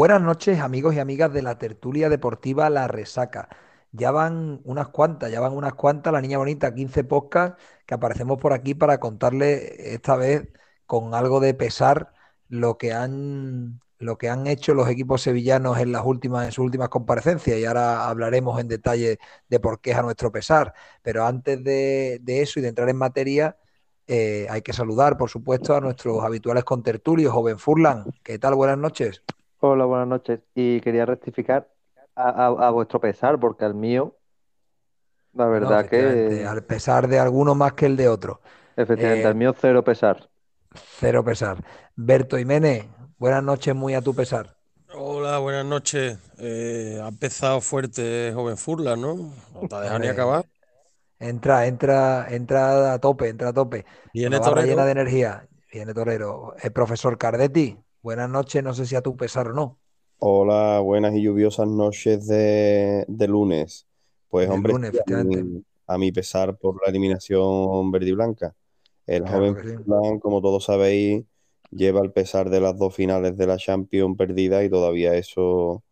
Buenas noches, amigos y amigas de la tertulia deportiva La Resaca. Ya van unas cuantas, ya van unas cuantas, la niña bonita, 15 podcasts que aparecemos por aquí para contarle esta vez con algo de pesar lo que han, lo que han hecho los equipos sevillanos en las últimas, en sus últimas comparecencias, y ahora hablaremos en detalle de por qué es a nuestro pesar. Pero antes de, eso y de entrar en materia, eh, hay que saludar, por supuesto, a nuestros habituales contertulios. Joven Furlan, ¿qué tal? Buenas noches. Hola, buenas noches. Y quería rectificar a, a- a vuestro pesar, porque al mío, la verdad que, al pesar de alguno más que el de otro. efectivamente, Eh, al mío cero pesar. cero pesar. Berto Jiménez, buenas noches, muy a tu pesar. Hola, buenas noches. Eh, ha empezado fuerte Joven Furlan, ¿no? No te ha dejado ni Hombre, acabar. entra, entra, entra a tope, entra a tope, Viene barra llena Torero. de energía. Viene Torero. El profesor Cardetti, buenas noches, no sé si a tu pesar o no. Hola, buenas y lluviosas noches de, de lunes. Pues hombre, lunes, a mi, a mi pesar por la eliminación verde y blanca. El Claro joven sí. Furlan, como todos sabéis, lleva el pesar de las dos finales de la Champions perdidas y todavía eso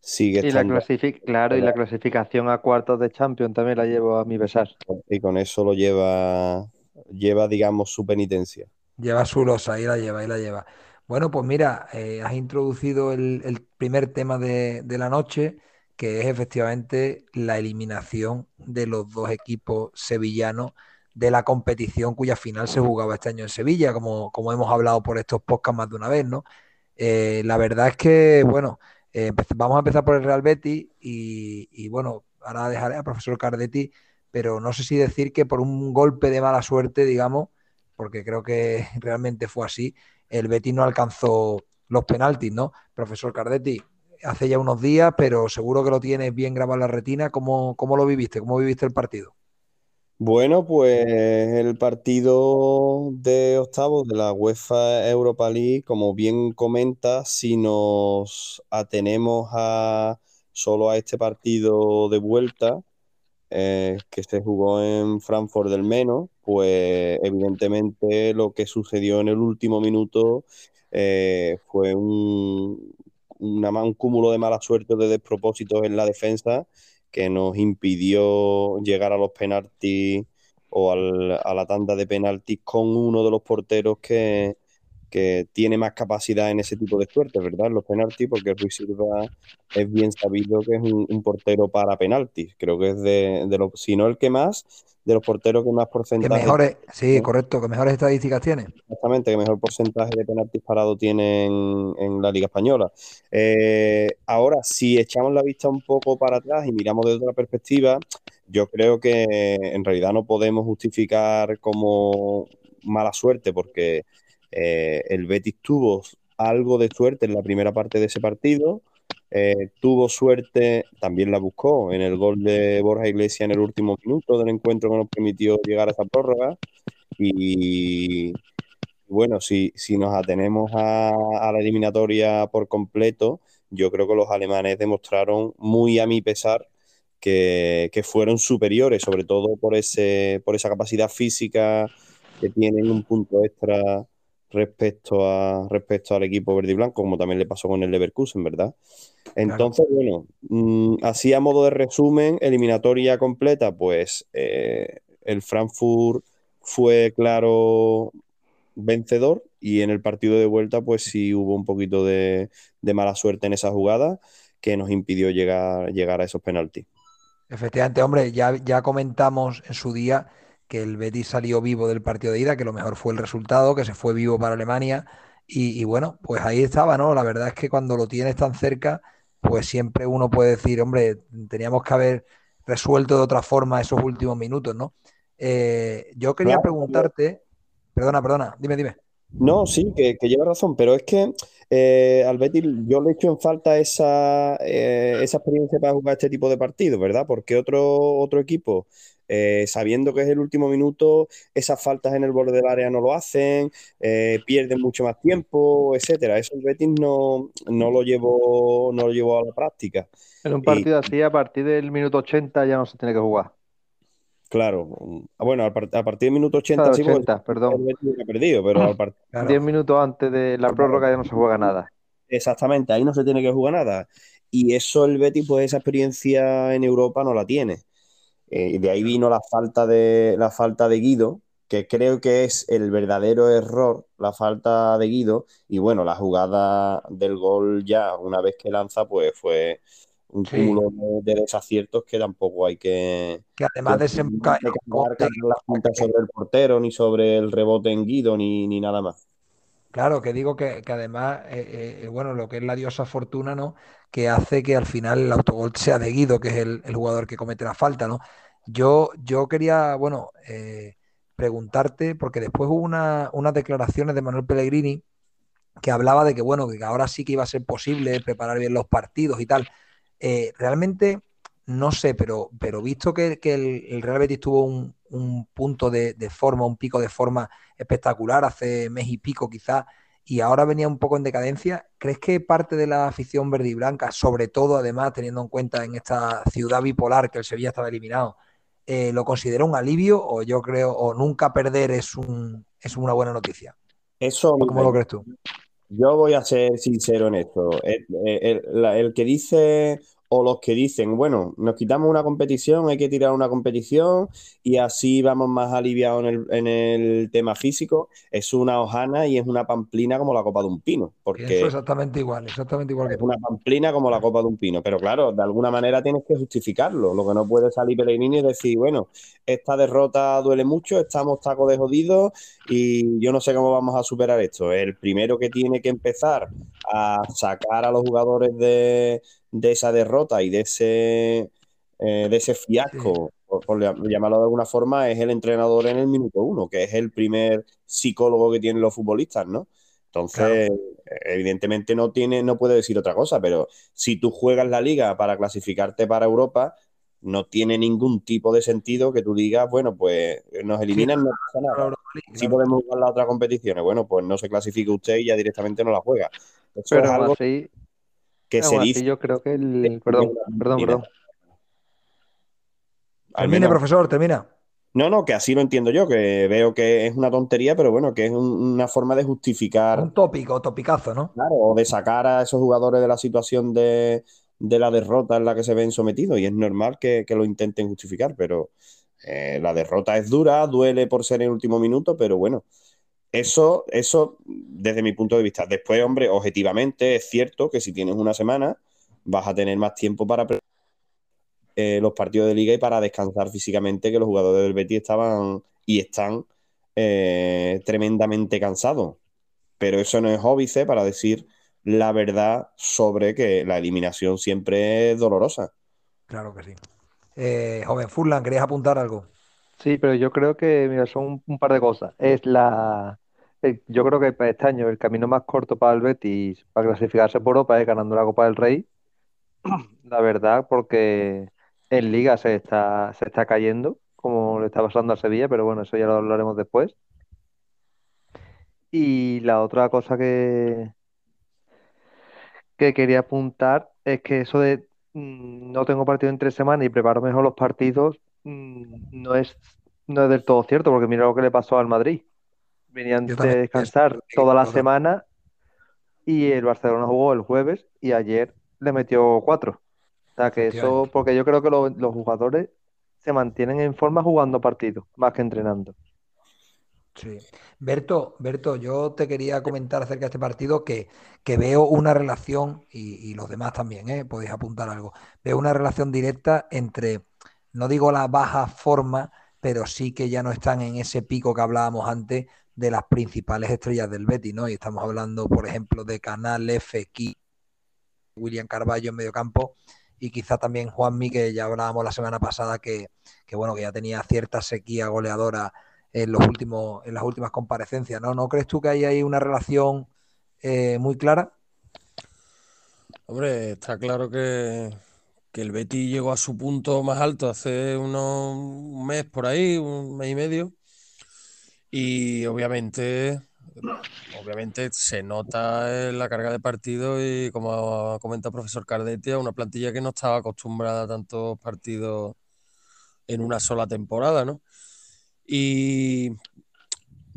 sigue Y la estando clasific claro, y la clasificación a cuartos de Champions también la llevo a mi pesar. y con eso lo lleva, lleva, digamos, su penitencia. Lleva su losa, ahí la lleva, ahí la lleva. Bueno, pues mira, eh, has introducido el, primer tema de, la noche, que es efectivamente la eliminación de los dos equipos sevillanos de la competición cuya final se jugaba este año en Sevilla, como, hemos hablado por estos podcasts más de una vez, ¿no? Eh, la verdad es que, bueno, eh, vamos a empezar por el Real Betis y, y, bueno, ahora dejaré al profesor Cardetti, pero no sé si decir que por un golpe de mala suerte, digamos, porque creo que realmente fue así, el Betis no alcanzó los penaltis, ¿no? Profesor Cardetti, hace ya unos días, pero seguro que lo tienes bien grabado en la retina. ¿Cómo, cómo lo viviste? ¿Cómo viviste el partido? Bueno, pues el partido de octavos de la UEFA Europa League, como bien comenta, si nos atenemos a solo a este partido de vuelta eh, que se jugó en Frankfurt del Meno, pues evidentemente lo que sucedió en el último minuto eh, fue un, una un cúmulo de mala suerte, de despropósitos en la defensa que nos impidió llegar a los penaltis o al- a la tanda de penaltis con uno de los porteros que, que tiene más capacidad en ese tipo de suerte, ¿verdad? En los penaltis, porque Ruiz Silva es bien sabido que es un, un portero para penaltis. Creo que es de, de los, si no el que más, de los porteros que más Que porcentaje mejores, sí, correcto, que mejores estadísticas tiene. exactamente, que mejor porcentaje de penaltis parado tiene en, en la Liga Española. Eh, ahora, si echamos la vista un poco para atrás y miramos desde otra perspectiva, yo creo que en realidad no podemos justificar como mala suerte, porque eh, el Betis tuvo algo de suerte en la primera parte de ese partido. Eh, tuvo suerte, también la buscó en el gol de Borja Iglesias en el último minuto del encuentro que nos permitió llegar a esa prórroga. Y bueno, si, si nos atenemos a, a la eliminatoria por completo, yo creo que los alemanes demostraron muy a mi pesar que, que fueron superiores, sobre todo por ese, por esa capacidad física que tienen un punto extra respecto a, respecto al equipo verde y blanco, como también le pasó con el Leverkusen, ¿verdad? Claro. Entonces, bueno, mm, así a modo de resumen, eliminatoria completa, pues eh, el Frankfurt fue claro vencedor y en el partido de vuelta, pues sí hubo un poquito de, de mala suerte en esa jugada que nos impidió llegar, llegar a esos penaltis. Efectivamente, hombre, ya, ya comentamos en su día que el Betis salió vivo del partido de ida, que lo mejor fue el resultado, que se fue vivo para Alemania. Y, y bueno, pues ahí estaba, ¿no? La verdad es que cuando lo tienes tan cerca, pues siempre uno puede decir, hombre, teníamos que haber resuelto de otra forma esos últimos minutos, ¿no? Eh, yo quería preguntarte, perdona, perdona, dime, dime. No, sí, que, que lleva razón, pero es que eh, al Betis yo le echo en falta esa, eh, esa experiencia para jugar este tipo de partidos, ¿verdad? Porque otro, otro equipo, eh, sabiendo que es el último minuto, esas faltas en el borde del área no lo hacen, eh, pierden mucho más tiempo, etcétera. Eso el Betis no, no lo llevó, no lo llevó a la práctica. En un Y partido así, a partir del minuto 80 ya no se tiene que jugar. claro, ah, bueno, a, par- a partir del minuto 80 Claro, sí, porque 80, el perdón. Betis hubiera perdido, pero al par- Claro. 10 minutos antes de la prórroga ya no se juega nada. Exactamente, ahí no se tiene que jugar nada. Y eso el Betis, pues esa experiencia en Europa no la tiene. Eh, de ahí vino la falta de, la falta de Guido, que creo que es el verdadero error, la falta de Guido. Y bueno, la jugada del gol ya, una vez que lanza, pues fue un Sí. cúmulo de, de desaciertos que tampoco hay que, Que además que desemboca no hay que cargar- cargar la punta sobre el portero, ni sobre el rebote en Guido, ni, ni nada más. Claro, que digo que, además, eh, eh, bueno, lo que es la diosa fortuna, ¿no? Que hace que al final el autogol sea de Guido, que es el, jugador que comete la falta, ¿no? Yo, yo quería, bueno, eh, preguntarte, porque después hubo una- unas declaraciones de Manuel Pellegrini que hablaba de que, bueno, que ahora sí que iba a ser posible preparar bien los partidos y tal. Eh, realmente, no sé, pero, pero visto que, que el, el Real Betis tuvo un, un punto de, de forma, un pico de forma espectacular hace mes y pico quizás, y ahora venía un poco en decadencia, ¿crees que parte de la afición verde y blanca, sobre todo además teniendo en cuenta en esta ciudad bipolar que el Sevilla estaba eliminado, eh, lo considera un alivio o yo creo, o nunca perder es, un, es una buena noticia? Eso, ¿O ¿Cómo lo crees tú? Yo voy a ser sincero en esto. El, el- la- el que dice o los que dicen, bueno, nos quitamos una competición, hay que tirar una competición y así vamos más aliviados en el, en el tema físico, es una hojana y es una pamplina como la copa de un pino, porque exactamente igual, exactamente igual que es tú. una pamplina como la copa de un pino. Pero claro, de alguna manera tienes que justificarlo. Lo que no puede salir Pellegrini y decir, bueno, esta derrota duele mucho, estamos tacos de jodidos y yo no sé cómo vamos a superar esto. El primero que tiene que empezar a sacar a los jugadores de, de esa derrota y de ese, eh, de ese fiasco, por, por llamarlo de alguna forma, es el entrenador en el minuto uno, que es el primer psicólogo que tienen los futbolistas, ¿no? Entonces, evidentemente no tiene, no puede decir otra cosa, pero si tú juegas la liga para clasificarte para Europa, no tiene ningún tipo de sentido que tú digas, bueno, pues nos eliminan, no pasa nada. Si podemos jugar las otras competiciones, bueno, pues no se clasifica usted y ya directamente no la juega. Eso Pero es algo así, que se dice. yo creo que el... Perdón, perdón, perdón. Al Termine, menos- profesor, termina. No, no, que así lo entiendo yo, que veo que es una tontería, pero bueno, que es un- una forma de justificar. Un tópico, topicazo, ¿no? Claro, o de sacar a esos jugadores de la situación de, de la derrota en la que se ven sometidos. Y es normal que, que lo intenten justificar, pero eh, la derrota es dura, duele por ser en el último minuto, pero bueno, eso, eso desde mi punto de vista. Después, hombre, objetivamente es cierto que si tienes una semana, vas a tener más tiempo para eh, los partidos de liga y para descansar físicamente, que los jugadores del Betis estaban y están eh, tremendamente cansados pero eso no es óbice para decir la verdad sobre que la eliminación siempre es dolorosa. Claro que sí. Eh, joven Furlan, ¿querías apuntar algo? Sí, pero yo creo que, mira, son un par de cosas. Es la... el- yo creo que este año el camino más corto para el Betis para clasificarse por Europa es ganando la Copa del Rey. La verdad, porque en Liga se está, se está cayendo, como le está pasando a Sevilla, pero bueno, eso ya lo hablaremos después. Y la otra cosa que, que quería apuntar es que eso de mm, no tengo partido en tres semanas y preparo mejor los partidos mm, no es, no es del todo cierto, porque mira lo que le pasó al Madrid. Venían de descansar toda la semana y el Barcelona jugó el jueves y ayer le metió cuatro. O sea que eso, porque yo creo que lo- los jugadores se mantienen en forma jugando partidos, más que entrenando. Sí. Berto, Berto, yo te quería comentar acerca de este partido que, que veo una relación, y, y los demás también, ¿eh? Podéis apuntar algo. Veo una relación directa entre, no digo la baja forma, pero sí que ya no están en ese pico que hablábamos antes de las principales estrellas del Betis, ¿no? Y estamos hablando, por ejemplo, de Canal, F, Ki, William Carballo en medio campo y quizá también Juanmi, que ya hablábamos la semana pasada que, que, bueno, que ya tenía cierta sequía goleadora en, los últimos, en las últimas comparecencias, ¿no? ¿No crees tú que hay ahí una relación eh, muy clara? Hombre, está claro que, que el Betis llegó a su punto más alto hace unos, un mes por ahí, un mes y medio. Y obviamente, obviamente se nota la carga de partido y como ha comentado el profesor Cardetti, una plantilla que no estaba acostumbrada a tantos partidos en una sola temporada, ¿no? Y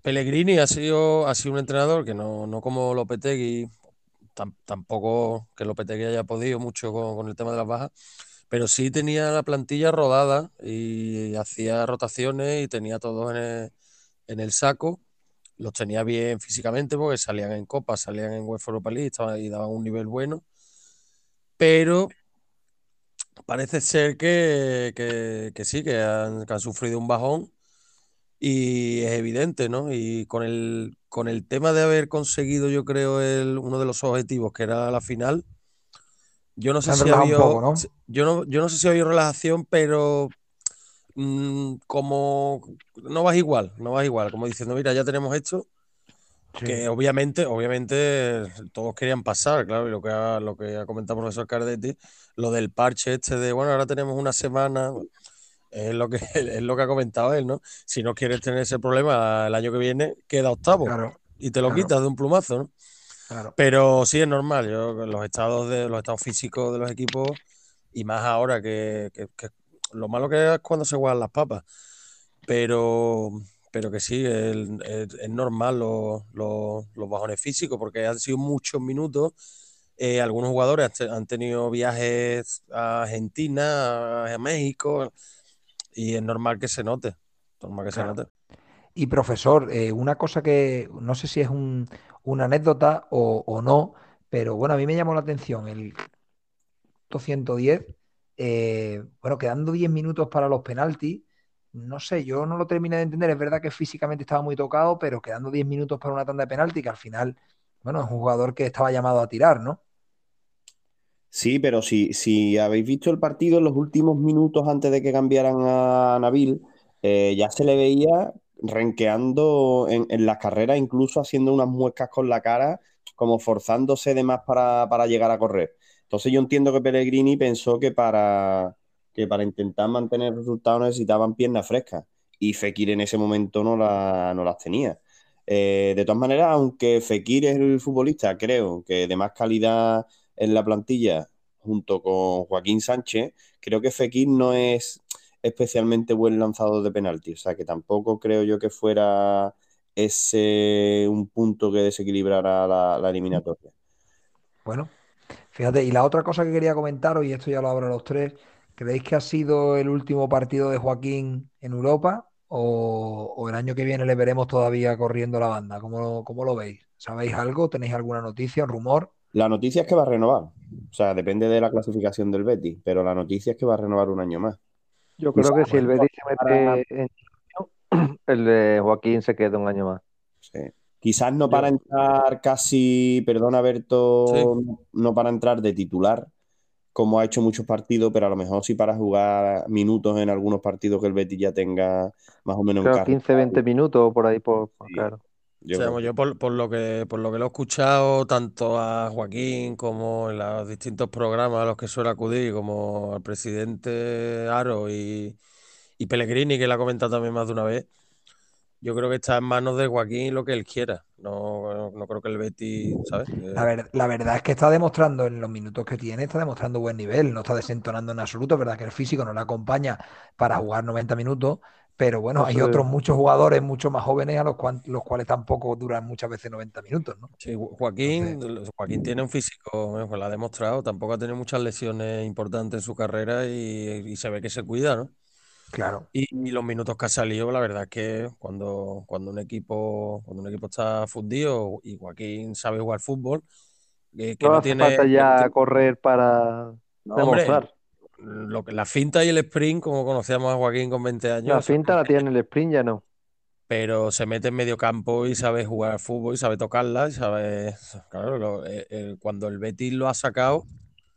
Pellegrini ha sido, ha sido un entrenador que no, no como Lopetegui, tampoco que Lopetegui haya podido mucho con, el tema de las bajas, pero sí tenía la plantilla rodada y hacía rotaciones y tenía todos en el, saco. Los tenía bien físicamente porque salían en Copa, salían en UEFA Europa League y daban un nivel bueno. Pero parece ser que, sí, que han, sufrido un bajón y es evidente, ¿no? Y con el, con el tema de haber conseguido, yo creo, el, uno de los objetivos, que era la final, yo no sé si ha habido, yo, no, yo no sé si ha habido relajación, pero mm, como no vas igual, no vas igual, como diciendo, mira, ya tenemos esto, que obviamente, obviamente todos querían pasar, claro, y lo que ha, lo que ha comentado el profesor Cardetti, lo del parche este de, bueno, ahora tenemos una semana, es lo que, es lo que ha comentado él, ¿no? Si no quieres tener ese problema el año que viene, queda octavo y te lo quitas de un plumazo, ¿no? Pero sí es normal, yo, los estados de los estados físicos de los equipos y más ahora que, lo malo que es cuando se juegan las papas. Pero, pero que sí, es, normal los, los, bajones físicos porque han sido muchos minutos. Eh, algunos jugadores han tenido viajes a Argentina, a México, y es normal que se note. Normal que se note. Y profesor, eh, una cosa que no sé si es una anécdota o, no, pero bueno, a mí me llamó la atención el 110, eh, bueno, quedando 10 minutos para los penaltis, no sé, yo no lo terminé de entender, es verdad que físicamente estaba muy tocado, pero quedando 10 minutos para una tanda de penalti, que al final, bueno, es un jugador que estaba llamado a tirar, ¿no? Sí, pero si, si habéis visto el partido en los últimos minutos antes de que cambiaran a Nabil, eh, ya se le veía renqueando en, las carreras, incluso haciendo unas muecas con la cara, como forzándose de más para, llegar a correr. Entonces yo entiendo que Pellegrini pensó que para, que para intentar mantener resultados necesitaban piernas frescas y Fekir en ese momento no, no las tenía. Eh, de todas maneras, aunque Fekir es el futbolista, creo que de más calidad en la plantilla, junto con Joaquín Sánchez, creo que Fekir no es especialmente buen lanzador de penalti. O sea que tampoco creo yo que fuera ese un punto que desequilibrara la, eliminatoria. Bueno, fíjate, y la otra cosa que quería comentaros, y esto ya lo abro a los tres, ¿creéis que ha sido el último partido de Joaquín en Europa? O, el año que viene le veremos todavía corriendo la banda? ¿Cómo, ¿Cómo, lo veis? ¿Sabéis algo? ¿Tenéis alguna noticia, rumor? La noticia es que va a renovar. O sea, depende de la clasificación del Betty, pero la noticia es que va a renovar un año más. Yo creo que si el Betis se mete en el de Joaquín se queda un año más. Sí. Quizás no para entrar casi, perdona Berto, no para entrar de titular, como ha hecho muchos partidos, pero a lo mejor sí para jugar minutos en algunos partidos que el Betis ya tenga más o menos Creo 15, 20 minutos por ahí, por, claro. Yo, yo por, lo que, por lo que lo he escuchado tanto a Joaquín como en los distintos programas a los que suele acudir, como al presidente Aro y, y Pellegrini, que le ha comentado también más de una vez, yo creo que está en manos de Joaquín lo que él quiera. No, no, creo que el Betty, ¿sabes? La, la, verdad es que está demostrando en los minutos que tiene, está demostrando buen nivel, no está desentonando en absoluto, es verdad que el físico no le acompaña para jugar 90 minutos, pero bueno, hay otros muchos jugadores mucho más jóvenes a los, los cuales tampoco duran muchas veces 90 minutos, ¿no? Sí, Joaquín, Joaquín tiene un físico, eh, pues lo ha demostrado, tampoco ha tenido muchas lesiones importantes en su carrera y, se ve que se cuida, ¿no? Claro. Y, los minutos que ha salido, la verdad es que cuando, cuando un equipo, cuando un equipo está fundido y Joaquín sabe jugar fútbol, eh, que no, tiene falta ya correr para demostrar lo que, la finta y el sprint, como conocíamos a Joaquín con 20 años. La finta la tiene, el sprint ya no. Pero se mete en medio campo y sabe jugar al fútbol y sabe tocarla. Y sabe, claro, eh, eh, cuando el Betis lo ha sacado,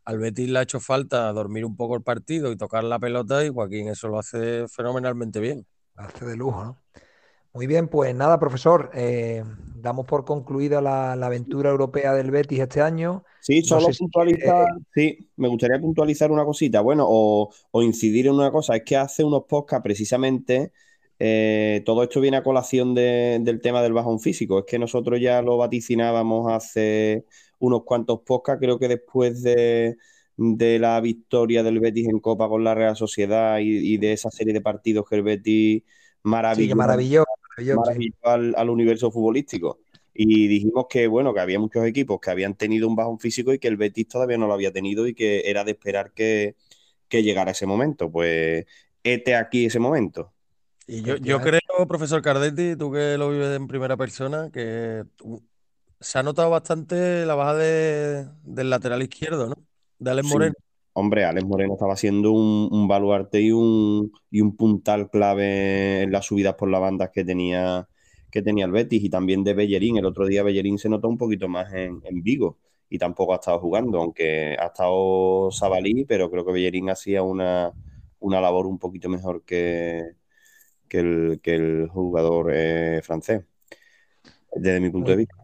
al Betis le ha hecho falta dormir un poco el partido y tocar la pelota y Joaquín eso lo hace fenomenalmente bien. Hace de lujo, ¿no? Muy bien, pues nada, profesor, eh, damos por concluida la, aventura europea del Betis este año. Sí, solo puntualizar, sí, me gustaría puntualizar una cosita, bueno, o, incidir en una cosa, es que hace unos podcasts precisamente, eh, todo esto viene a colación del tema del bajón físico, es que nosotros ya lo vaticinábamos hace unos cuantos podcasts, creo que después de, la victoria del Betis en Copa con la Real Sociedad y, de esa serie de partidos que el Betis maravilloso, maravilloso al, universo futbolístico. y dijimos que, bueno, que había muchos equipos que habían tenido un bajón físico y que el Betis todavía no lo había tenido y que era de esperar que, que llegara ese momento. Pues, este aquí ese momento. Y yo, yo creo, profesor Cardetti, tú que lo vives en primera persona, que se ha notado bastante la baja de, del lateral izquierdo, ¿no? De Alex Sí. Moreno. Hombre, Alex Moreno estaba siendo un, un baluarte y un, y un puntal clave en las subidas por la banda que tenía, que tenía el Betis y también de Bellerín. El otro día Bellerín se notó un poquito más en, en Vigo y tampoco ha estado jugando, aunque ha estado Sabalí, pero creo que Bellerín hacía una, una labor un poquito mejor que, que, el, que el jugador eh, francés, desde mi punto de vista.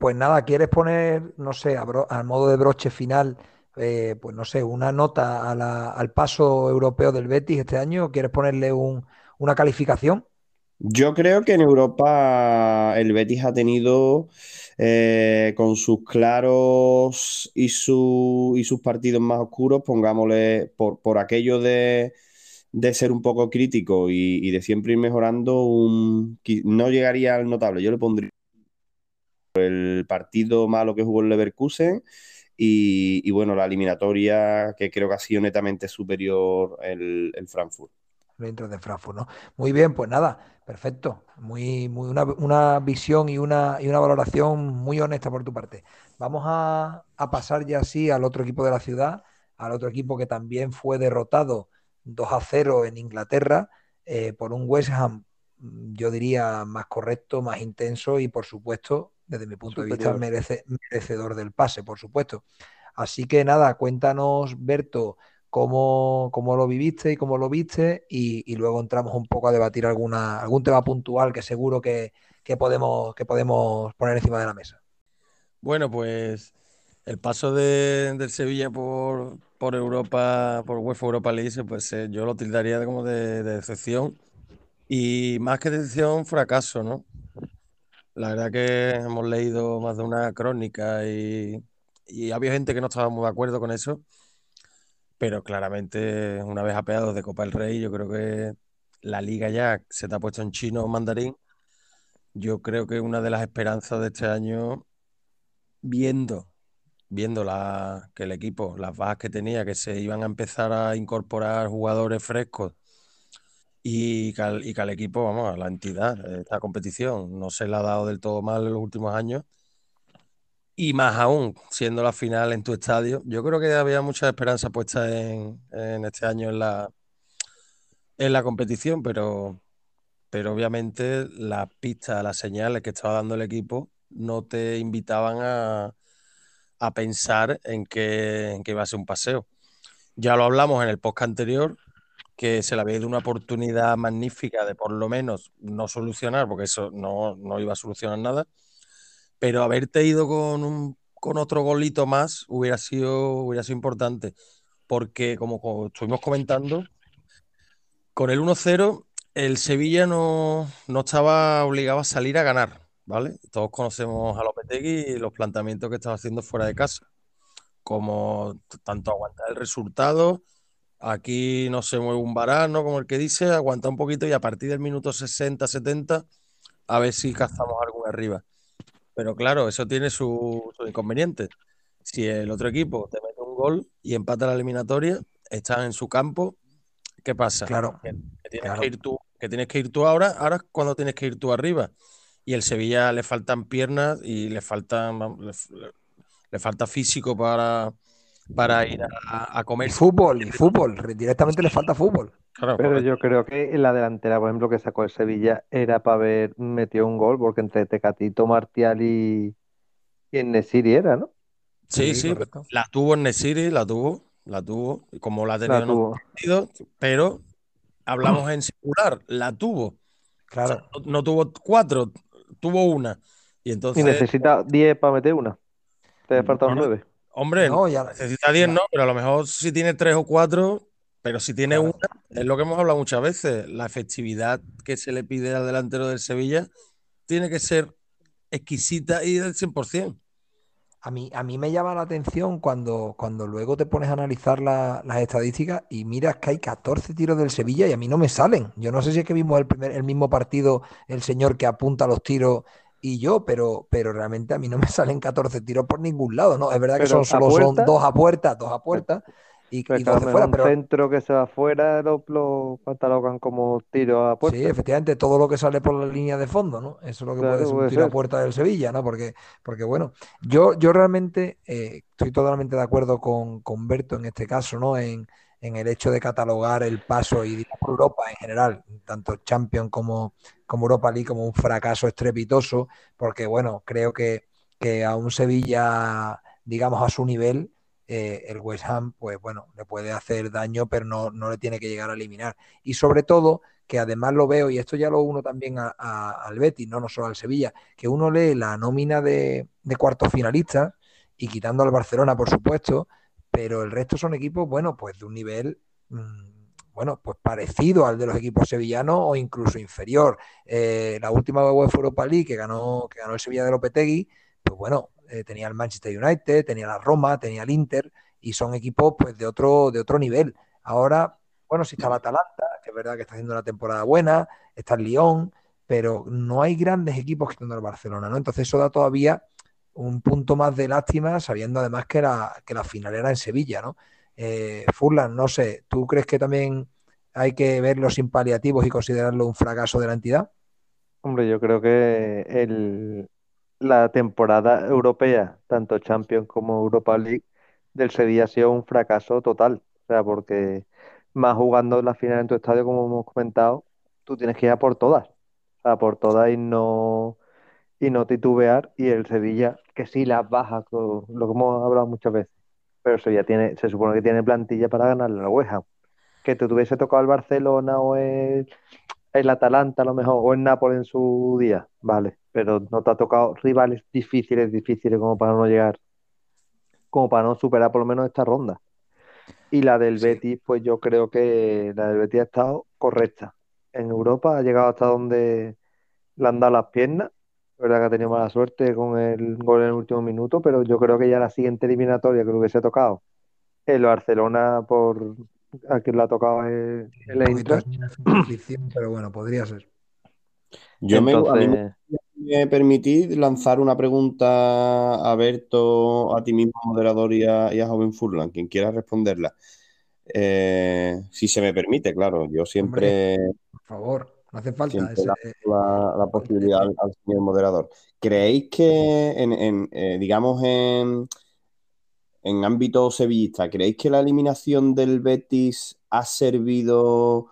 Pues nada, ¿quieres poner, no sé, a, modo de broche final, eh, pues no sé, una nota al paso europeo del Betis este año? ¿Quieres ponerle un- una calificación? Yo creo que en Europa el Betis ha tenido, eh, con sus claros y, su- sus partidos más oscuros, pongámosle, por, aquello de, ser un poco crítico y, de siempre ir mejorando, no llegaría al notable. Yo le pondría el partido malo que jugó el Leverkusen y, bueno, la eliminatoria que creo que ha sido netamente superior el, Frankfurt. dentro de Frankfurt, ¿no? Muy bien, pues nada, perfecto. Muy, muy una, una visión y una, y una valoración muy honesta por tu parte. Vamos a, a pasar ya así al otro equipo de la ciudad, al otro equipo que también fue derrotado 2 a 0 en Inglaterra eh, por un West Ham, yo diría, más correcto, más intenso y por supuesto, desde mi punto de vista, merece- merecedor del pase, por supuesto. Así que nada, cuéntanos, Berto, cómo, cómo lo viviste y cómo lo viste y, y luego entramos un poco a debatir alguna, algún tema puntual que seguro que, que podemos, que podemos poner encima de la mesa. Bueno, pues el paso de- del Sevilla por, por Europa, por UEFA Europa League, pues eh, yo lo tildaría como de, de decepción y más que decepción, fracaso, ¿no? La verdad que hemos leído más de una crónica y, y había gente que no estaba de acuerdo con eso, pero claramente una vez apeados de Copa del Rey, yo creo que la liga ya se te ha puesto en chino o mandarín. Yo creo que una de las esperanzas de este año, viendo, viendo la, que el equipo, las bajas que tenía, que se iban a empezar a incorporar jugadores frescos y que al, y que al equipo, vamos, a la entidad, esta competición no se le ha dado del todo mal en los últimos años. Y más aún, siendo la final en tu estadio, yo creo que había mucha esperanza puesta en, en este año en la, en la competición, pero, pero obviamente las pistas, las señales que estaba dando el equipo no te invitaban a, a pensar en que, en que iba a ser un paseo. Ya lo hablamos en el podcast anterior, que se le había ido una oportunidad magnífica de por lo menos no solucionar, porque eso no, no iba a solucionar nada, pero haberte ido con, un, con otro golito más hubiera sido, hubiera sido importante, porque como, estuvimos comentando, con el 1-0 el Sevilla no, no estaba obligado a salir a ganar, ¿vale? Todos conocemos a Lopetegui y los planteamientos que estaba haciendo fuera de casa, como tanto aguantar el resultado, aquí no se mueve un varano, como el que dice, aguanta un poquito y a partir del minuto 60, 70, a ver si cazamos algo arriba. Pero claro, eso tiene su, su inconveniente. Si el otro equipo te mete un gol y empata la eliminatoria, estás en su campo, ¿qué pasa? Claro, Que, que tienes claro. que ir tú, que tienes que ir tú ahora, ahora es cuando tienes que ir tú arriba. Y el Sevilla le faltan piernas y le faltan le, le- le falta físico para, para ir a, a Y comer. fútbol, y fútbol, directamente le falta fútbol. Claro, Pero yo creo que en la delantera, por ejemplo, que sacó el Sevilla era para haber metido un gol, porque entre Tecatito, Martial y, y en Nesiri era, ¿no? Sí, Sí, la tuvo en Nesiri, la tuvo, la tuvo, y como la ha tenido La en otros tuvo. partidos, pero hablamos en singular, la tuvo. O sea, Claro, no, no tuvo cuatro, tuvo una. Y Y entonces, necesita 10 para meter una. Te faltan bueno, 9. Hombre, no, ya, necesita 10, ya, no, pero a lo mejor si tiene tres o cuatro, pero si tiene claro. una, es lo que hemos hablado muchas veces, la efectividad que se le pide al delantero del Sevilla tiene que ser exquisita y del 100%. A mí, a mí me llama la atención cuando, cuando luego te pones a analizar la- las estadísticas y miras que hay 14 tiros del Sevilla y a mí no me salen. Yo no sé si es que vimos el, primer, el mismo partido, el señor que apunta los tiros y yo, pero, pero realmente a mí no me salen 14 tiros por ningún lado, ¿no? Es verdad que son solo son dos a puerta, dos a puerta y, Pero y es que a lo dos de mejor fuera, un pero centro que se va afuera lo, lo catalogan como tiro a puerta. sí, efectivamente, todo lo que sale por la línea de fondo, ¿no? Eso es lo que Claro, puede ser un tiro a puerta del Sevilla, ¿no? Porque, porque bueno, yo, yo realmente eh, estoy totalmente de acuerdo con, con Berto en este caso, ¿no? En, en el hecho de catalogar el paso y Europa en general, tanto Champions como, como Europa League, como un fracaso estrepitoso, porque bueno, creo que, que a un Sevilla, digamos, a su nivel, eh, el West Ham, pues bueno, le puede hacer daño, pero no, no le tiene que llegar a eliminar. Y sobre todo, que además lo veo, y esto ya lo uno también a- a- al Betis, no, no solo al Sevilla, que uno lee la nómina de, de cuartos finalistas y quitando al Barcelona, por supuesto, pero el resto son equipos, bueno, pues de un nivel, mm, bueno, pues parecido al de los equipos sevillanos o incluso inferior. Eh, la última UEFA Europa League que ganó, que ganó el Sevilla de Lopetegui, pues bueno, eh, tenía el Manchester United, tenía la Roma, tenía el Inter, y son equipos pues de otro, de otro nivel. Ahora, bueno, sí está el Atalanta, que es verdad que está haciendo una temporada buena, está el Lyon, pero no hay grandes equipos quitando el Barcelona, ¿no? Entonces eso da todavía un punto más de lástima, sabiendo además que la, que la final era en Sevilla, ¿no? Eh, Furlan, no sé, ¿tú crees que también hay que verlo sin paliativos y considerarlo un fracaso de la entidad? Hombre, yo creo que el, la temporada europea, tanto Champions como Europa League, del Sevilla ha sido un fracaso total. O sea, porque más jugando la final en tu estadio, como hemos comentado, tú tienes que ir a por todas. Sea, por todas y no, y no titubear. Y el Sevilla, que sí las baja, lo que hemos hablado muchas veces. Pero el Sevilla tiene, se supone que tiene plantilla para ganarle a la West Ham. Que te tuviese tocado el Barcelona o el el Atalanta a lo mejor, o el Nápoles en su día, vale, pero no te ha tocado rivales difíciles, difíciles como para no llegar, como para no superar por lo menos esta ronda. Y la del Sí. Betis, pues yo creo que la del Betis ha estado correcta. En Europa ha llegado hasta donde le han dado las piernas. Es verdad que ha tenido mala suerte con el gol en el último minuto, pero yo creo que ya la siguiente eliminatoria que le hubiese tocado el Barcelona por a quien le ha tocado el, Eintracht. pero bueno, podría ser. Yo me, a mí me me permitís lanzar una pregunta a Berto, a ti mismo, moderador, y a, y a Joven Furlan, quien quiera responderla. Eh, si se me permite, claro, yo siempre, Por favor, no hace falta. ese- la, la- la posibilidad al, al señor moderador. ¿Creéis que, en, en, eh, digamos, en, en ámbito sevillista, ¿creéis que la eliminación del Betis ha servido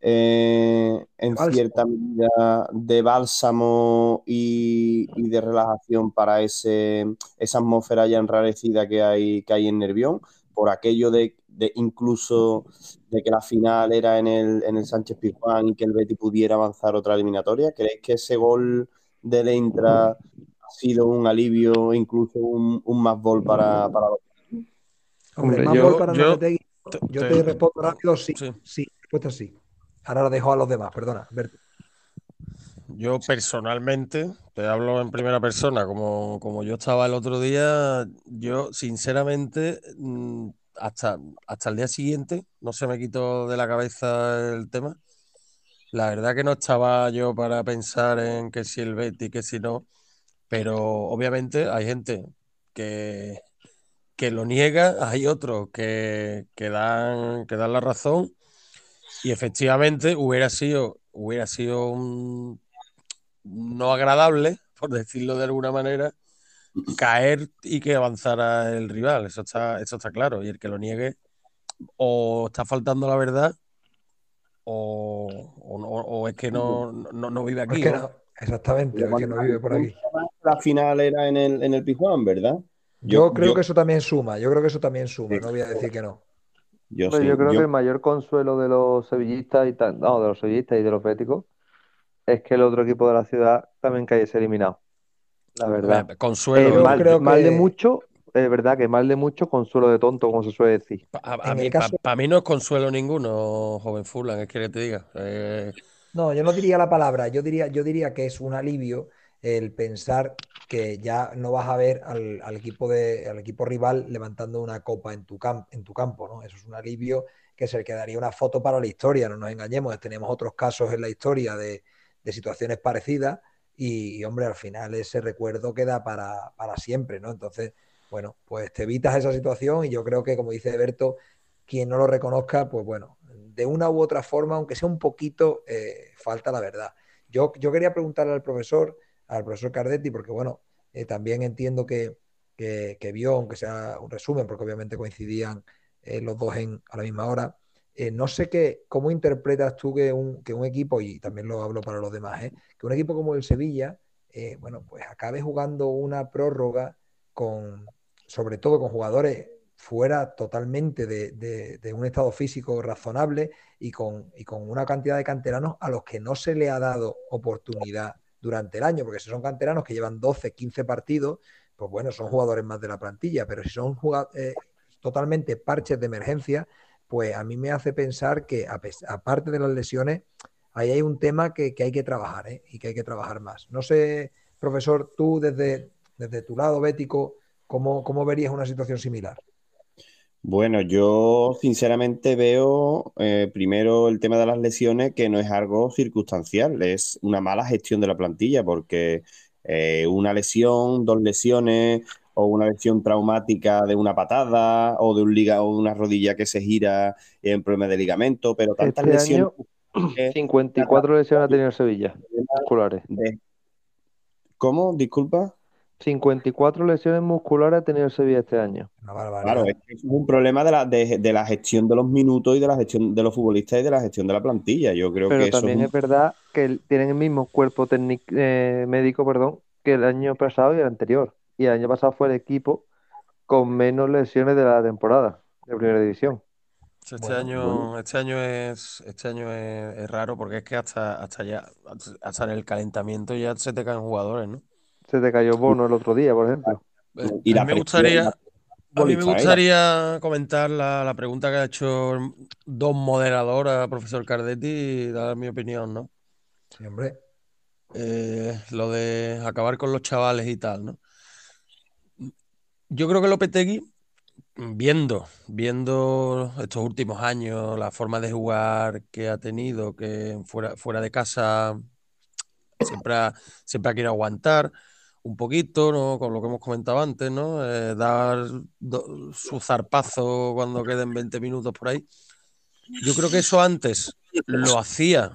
eh, en bálsamo. cierta medida de bálsamo y, y de relajación para ese, esa atmósfera ya enrarecida que hay, que hay en Nervión? Por aquello de, de incluso de que la final era en el, en el Sánchez Pizjuán y que el Betis pudiera avanzar otra eliminatoria. ¿Creéis que ese gol del Eintra ha sido un alivio, incluso un, un más gol para, para los Hombre, Hombre, más yo- gol para yo- Yo te- te respondo rápido, sí, Sí. sí, respuesta sí. Ahora lo dejo a los demás, perdona, Berto. Yo personalmente, te hablo en primera persona, como, como yo estaba el otro día, yo sinceramente, mm, hasta, hasta el día siguiente, no se me quitó de la cabeza el tema. La verdad que no estaba yo para pensar en que si el Betis, que si no, pero obviamente hay gente que, que lo niega, hay otros que, que dan, que dan la razón y efectivamente hubiera sido, hubiera sido un, no agradable, por decirlo de alguna manera, caer y que avanzara el rival. Eso está, eso está claro. Y el que lo niegue o está faltando la verdad o, o no- o es que no, no, no vive Es aquí. que ¿no? no, exactamente, es que no vive por aquí. La final era en el, en el Pizjuán, ¿verdad? Yo, creo que eso también suma, yo creo que eso también suma, no voy a decir que no. Yo, Hombre, sí, yo creo yo- que el mayor consuelo de los sevillistas y tal, no, de los sevillistas y de los béticos es que el otro equipo de la ciudad también cayese eliminado. La verdad. Consuelo. Eh, mal, creo mal de mucho, es verdad que mal de mucho, consuelo de tonto, como se suele decir. A, a mí, para mí no es consuelo ninguno, joven Furlan, es que te diga. Eh, No, yo no diría la palabra, yo diría, yo diría que es un alivio el pensar que ya no vas a ver al, al equipo de, al equipo rival levantando una copa en tu, cam- en tu campo, ¿no? Eso es un alivio que se le quedaría una foto para la historia, no nos engañemos, tenemos otros casos en la historia de, de situaciones parecidas, y, hombre, al final ese recuerdo queda para, para siempre, ¿no? Entonces, bueno, pues te evitas esa situación y yo creo que, como dice Berto, quien no lo reconozca, pues bueno, de una u otra forma, aunque sea un poquito, eh, falta la verdad. Yo, yo quería preguntarle al profesor, al profesor Cardetti, porque bueno, eh, también entiendo que, que, vio, aunque sea un resumen, porque obviamente coincidían eh, los dos en, a la misma hora. No sé qué, cómo interpretas tú que un, que un, equipo, y también lo hablo para los demás, que un equipo como el Sevilla, bueno, pues acabe jugando una prórroga con, sobre todo con jugadores fuera totalmente de, un estado físico razonable y con, con, una cantidad de canteranos a los que no se le ha dado oportunidad durante el año, porque si son canteranos que llevan 12, 15 partidos, pues bueno, son jugadores más de la plantilla, pero si son eh, totalmente parches de emergencia, pues a mí me hace pensar que aparte de las lesiones, ahí hay un tema que, hay que trabajar ¿eh? y que hay que trabajar más. No sé, profesor, tú desde, desde tu lado bético, ¿Cómo, verías una situación similar? Bueno, yo sinceramente veo eh, primero el tema de las lesiones que no es algo circunstancial, es una mala gestión de la plantilla porque eh, una lesión, dos lesiones o una lesión traumática de una patada o de un liga o de una rodilla que se gira en problema de ligamento, pero tantas este lesiones. Año, 54 lesiones ha tenido Sevilla musculares. ¿Cómo? Disculpa. 54 lesiones musculares ha tenido Sevilla este año. Claro, es un problema de la, de, la, gestión de los minutos y de la gestión de los futbolistas y de la gestión de la plantilla. Yo creo Pero que también es, verdad que tienen el mismo cuerpo técnico eh, médico, perdón, que el año pasado y el anterior. Y el año pasado fue el equipo con menos lesiones de la temporada de primera división. Este año, este año es, este año es, raro porque es que hasta, hasta ya, hasta en el calentamiento ya se te caen jugadores, ¿no? Se te cayó Bono el otro día, por ejemplo. Y a mí me gustaría, a mí me gustaría comentar la, pregunta que ha hecho dos moderadoras, profesor Cardetti, y dar mi opinión, ¿no? Sí, hombre. Eh, lo de acabar con los chavales y tal, ¿no? Yo creo que Lopetegui, viendo, viendo estos últimos años, la forma de jugar que ha tenido, que fuera, fuera de casa siempre ha, siempre ha querido aguantar, un poquito, ¿no? Con lo que hemos comentado antes, ¿no? Eh, dar su zarpazo cuando queden 20 minutos por ahí. Yo creo que eso antes lo hacía,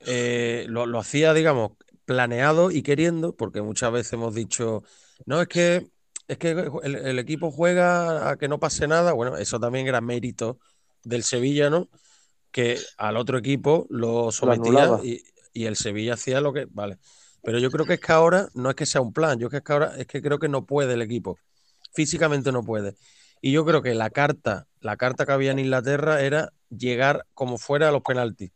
eh, lo, hacía, digamos, planeado y queriendo, porque muchas veces hemos dicho, no, es que, es que el, equipo juega a que no pase nada. Bueno, eso también era mérito del Sevilla, ¿no? Que al otro equipo lo sometía y, y el Sevilla hacía lo que, vale. Pero yo creo que es que ahora no es que sea un plan, yo creo que ahora es que creo que no puede el equipo. Físicamente no puede. Y yo creo que la carta, la carta que había en Inglaterra era llegar como fuera a los penaltis.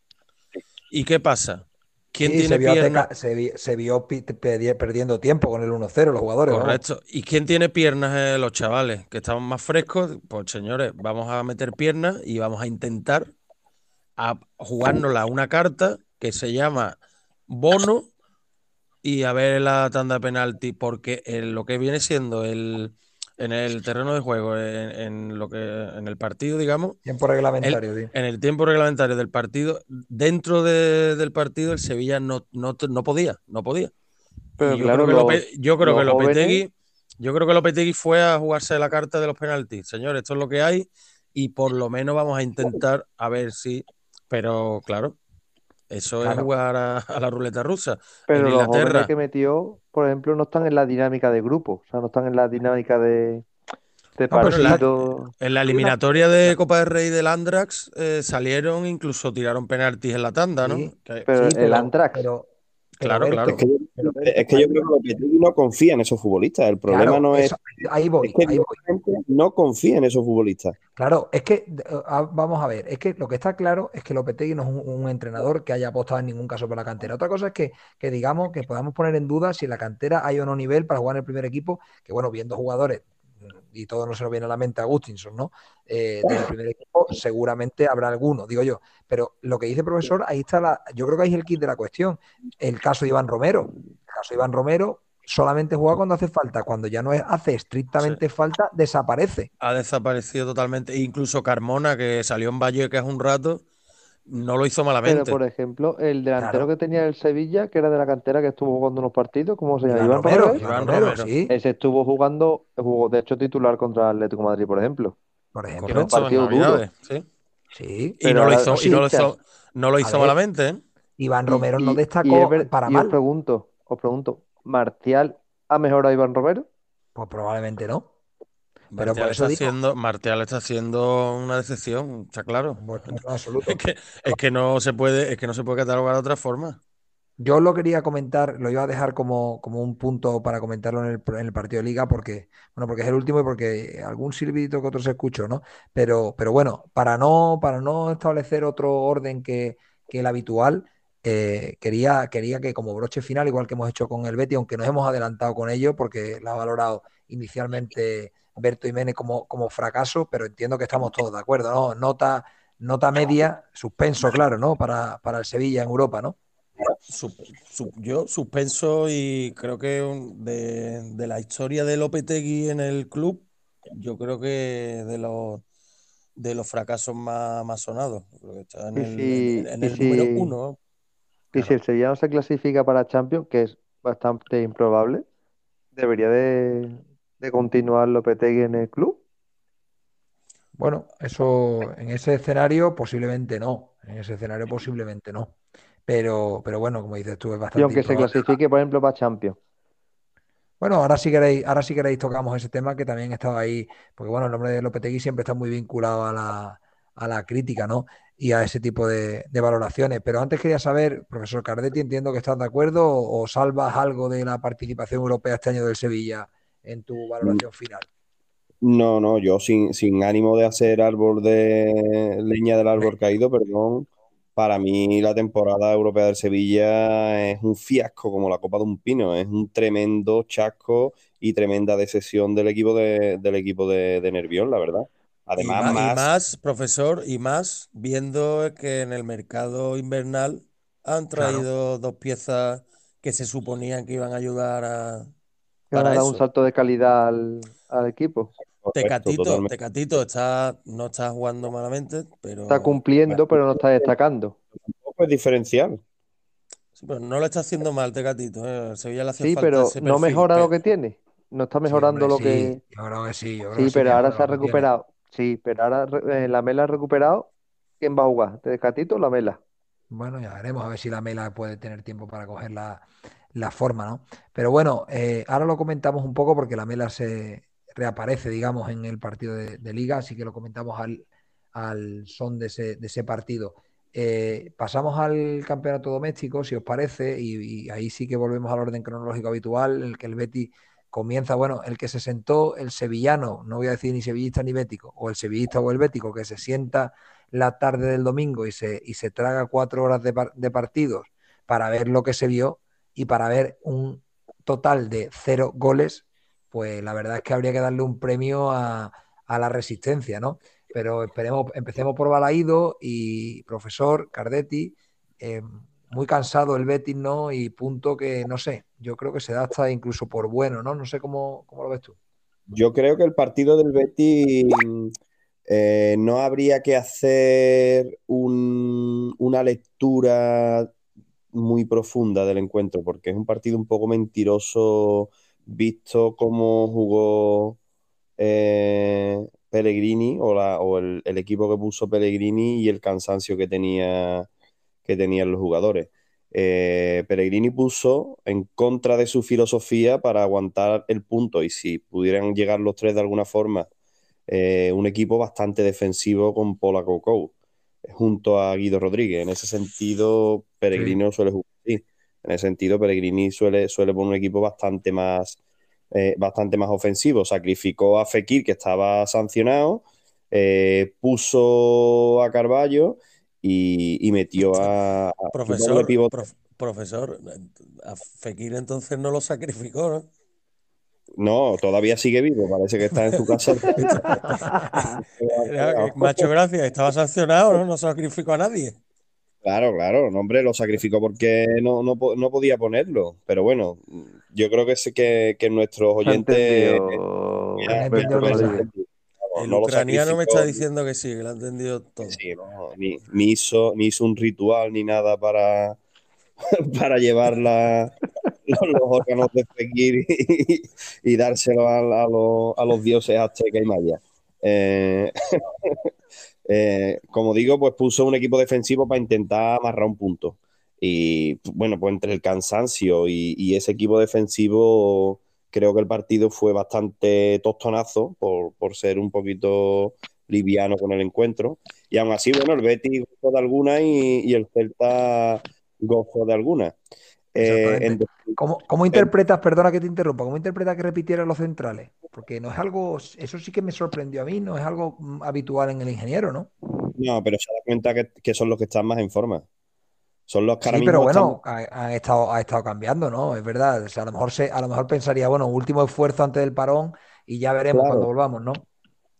¿Y qué pasa? ¿Quién tiene se vio, se, vio perdiendo tiempo con el 1-0 los jugadores. Correcto. ¿Y quién tiene piernas? Eh, los chavales que estaban más frescos. Pues señores, vamos a meter piernas y vamos a intentar a jugárnosla una carta que se llama bono y a ver la tanda de penalti, porque lo que viene siendo el en el terreno de juego, en, lo que en el partido, digamos. Tiempo reglamentario, En el tiempo reglamentario del partido, dentro del partido, el Sevilla no, no, podía, no podía. Pero yo, creo que yo creo que Lopetegui, yo creo que Lopetegui fue a jugarse la carta de los penaltis. Señor, esto es lo que hay, y por lo menos vamos a intentar a ver si. Pero claro, eso es jugar a, la ruleta rusa. Pero los jóvenes que metió, por ejemplo, no están en la dinámica de grupo, o sea, no están en la dinámica de, de partido. en, la, eliminatoria de Copa del Rey del Andrax eh, salieron, incluso tiraron penaltis en la tanda, ¿no? pero, el Andrax. Claro, claro. Es que, yo, creo que Lopetegui no confía en esos futbolistas. El problema no es. Ahí voy, ahí voy. No confía en esos futbolistas. Claro, es que, vamos a ver, es que lo que está claro es que Lopetegui no es un, entrenador que haya apostado en ningún caso por la cantera. Otra cosa es que, que, digamos que podamos poner en duda si en la cantera hay o no nivel para jugar en el primer equipo, que bueno, viendo jugadores y todo no se nos viene a la mente a Agustinson, ¿no? Eh, del primer equipo, seguramente habrá alguno, digo yo. Pero lo que dice el profesor, ahí está la. Yo creo que ahí es el kit de la cuestión. El caso de Iván Romero. El caso de Iván Romero solamente juega cuando hace falta. Cuando ya no hace estrictamente falta, desaparece. Ha desaparecido totalmente. Incluso Carmona, que salió en Vallecas un rato, no lo hizo Pero, malamente. por ejemplo, el delantero Claro. que tenía el Sevilla, que era de la cantera, que estuvo jugando unos partidos, ¿cómo se llama? Iván Romero, Romero. Iván Romero, sí, Ese estuvo jugando, jugó de hecho titular contra el Atlético de Madrid, por ejemplo. por ejemplo. Correcto, en partido duro. Sí. Sí. Y no lo hizo, y no lo hizo, no lo hizo malamente, ¿eh? Iván Y- Romero no destacó y es ver- para y mal. os pregunto, os pregunto, ¿Martial ha mejorado a Iván Romero? Pues probablemente no. Pero por Martial eso está digo- haciendo, Martial está haciendo una decepción, está claro. Bueno, en absoluto. Es que, es que no se puede, es que no se puede catalogar de otra forma. Yo lo quería comentar, lo iba a dejar como, como un punto para comentarlo en el, en el partido de liga, porque, bueno, porque es el último y porque algún silbidito que otros escucho, ¿no? Pero, pero bueno, para no, para no establecer otro orden que, que el habitual, eh, quería, quería que como broche final, igual que hemos hecho con el Betty, aunque nos hemos adelantado con ello, porque la ha valorado inicialmente Berto Jiménez como, como fracaso, pero entiendo que estamos todos de acuerdo, ¿no? Nota, nota media, suspenso, claro, ¿no? Para, para el Sevilla en Europa, ¿no? Yo suspenso y creo que de, de la historia de Lopetegui en el club, yo creo que de los de los fracasos más, más sonados. Creo que está en el, si- en- en y el número si- uno. Y si el Sevilla no se clasifica para Champions, que es bastante improbable, debería de, de continuar Lopetegui en el club. Bueno, eso en ese escenario posiblemente no. En ese escenario posiblemente no. Pero, pero bueno, como dices tú, es Y bastante aunque se clasifique, por ejemplo, para Champions. Bueno, ahora si queréis, ahora si queréis tocamos ese tema que también estaba ahí, porque bueno, el nombre de Lopetegui siempre está muy vinculado a la, a la crítica, ¿no? Y a ese tipo de, de valoraciones. Pero antes quería saber, profesor Cardetti, entiendo que estás de acuerdo o, o salvas algo de la participación europea este año del Sevilla en tu valoración final. No, no, yo sin, sin ánimo de hacer árbol de leña del árbol caído, perdón. Para mí la temporada europea del Sevilla es un fiasco como la copa de un pino, es un tremendo chasco y tremenda decepción del equipo de, del equipo de, de Nervión, la verdad. Y Además, más, y más, más, profesor, y más viendo que en el mercado invernal han Claro. traído dos piezas que se suponían que iban a ayudar a para dar un salto de calidad al, al equipo. Tecatito. Tecatito está, no está jugando malamente, pero, Está cumpliendo, pero no está destacando. Tampoco es diferencial. sí, pero no lo está haciendo mal Tecatito. ¿eh? Sevilla le hace Sí, falta pero ese no perfil, mejora lo que tiene. No está Sí, mejorando hombre, lo sí, que. yo creo que sí, yo creo Sí, que sí pero ahora se ha recuperado. Sí, pero ahora eh, la Mela ha recuperado. ¿Quién va a jugar? ¿Tecatito o la Mela? Bueno, ya veremos a ver si la Mela puede tener tiempo para coger la, la forma, ¿no? Pero bueno, eh, ahora lo comentamos un poco porque la Mela se reaparece, digamos, en el partido de, Liga, así que lo comentamos al, al son de ese, de ese partido. Eh, pasamos al campeonato doméstico, si os parece, y, y ahí sí que volvemos al orden cronológico habitual, en el que el Betty comienza, bueno, el que se sentó, el sevillano, no voy a decir ni sevillista ni bético, o el sevillista o el bético, que se sienta la tarde del domingo y se, y se traga cuatro horas de, par- de partidos para ver lo que se vio y para ver un total de cero goles, pues la verdad es que habría que darle un premio a, a la resistencia, ¿no? Pero esperemos, empecemos por Balaído y profesor Cardetti, eh, muy cansado el Betis, ¿no? Y punto que, no sé, yo creo que se da hasta incluso por bueno, ¿no? No sé cómo, cómo lo ves tú. Yo creo que el partido del Betis eh, no habría que hacer un- una lectura muy profunda del encuentro, porque es un partido un poco mentiroso visto cómo jugó eh, Pellegrini o, la- o el, equipo que puso Pellegrini y el cansancio que tenía, que tenían los jugadores. Eh, Pellegrini puso en contra de su filosofía para aguantar el punto y si pudieran llegar los tres de alguna forma, eh, un equipo bastante defensivo con Pola Cocou junto a Guido Rodríguez. En ese sentido, Pellegrini no suele jugar así. En ese sentido, Pellegrini suele, suele poner un equipo bastante más, eh, bastante más ofensivo. Sacrificó a Fekir, que estaba sancionado, eh, puso a Carballo y, y metió a, Profesor, prof- profesor, a Fekir entonces no lo sacrificó, ¿no? No, todavía sigue vivo, parece que está en su casa. Macho, gracias, estaba sancionado, ¿no? No sacrificó a nadie. Claro, claro, no, hombre, lo sacrificó porque no, no, no podía ponerlo. Pero bueno, yo creo que, que, que nuestros oyentes entendido el no ucraniano me está diciendo que sí, que lo ha entendido todo. sí, no, ni, ni hizo, ni hizo un ritual ni nada para, para llevar la- los, órganos de Fekir y, dárselo a, los, a los dioses aztecas y mayas. Eh, eh, como digo, pues puso un equipo defensivo para intentar amarrar un punto. Y bueno, pues entre el cansancio y, y ese equipo defensivo, creo que el partido fue bastante tostonazo por, por ser un poquito liviano con el encuentro. Y aún así, bueno, el Betis gozó de alguna y, y el Celta gozó de alguna. Eh, en ¿Cómo, cómo interpretas, perdona que te interrumpa, cómo interpretas que repitieran los centrales? Porque no es algo, eso sí que me sorprendió a mí, no es algo mm, habitual en el ingeniero, ¿no? No, pero se da cuenta que, que son los que están más en forma. Son los que Sí, pero están- bueno, ha, ha estado, ha estado cambiando, ¿no? Es verdad. O sea, a lo mejor se, a lo mejor pensaría, bueno, último esfuerzo antes del parón y ya veremos Claro. cuando volvamos, ¿no?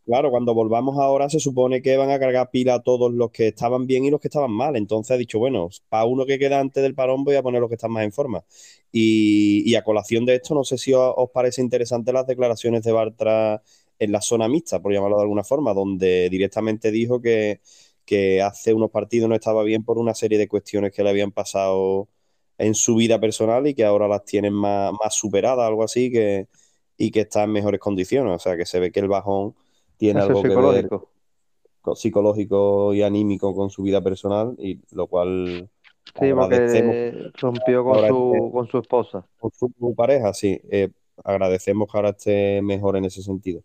Claro, cuando volvamos ahora se supone que van a cargar pila a todos los que estaban bien y los que estaban mal. Entonces ha dicho, bueno, para uno que queda antes del parón voy a poner los que están más en forma. Y, a colación de esto, no sé si os, os parece interesante las declaraciones de Bartra en la zona mixta, por llamarlo de alguna forma, donde directamente dijo que, que hace unos partidos no estaba bien por una serie de cuestiones que le habían pasado en su vida personal y que ahora las tienen más, más superadas, algo así, que, y que está en mejores condiciones. O sea, que se ve que el bajón tiene Eso algo es que ver psicológico. co- psicológico y anímico con su vida personal, y lo cual Sí, agradecemos porque rompió con su, este- con su esposa. con su pareja, sí, eh, agradecemos que ahora esté mejor en ese sentido.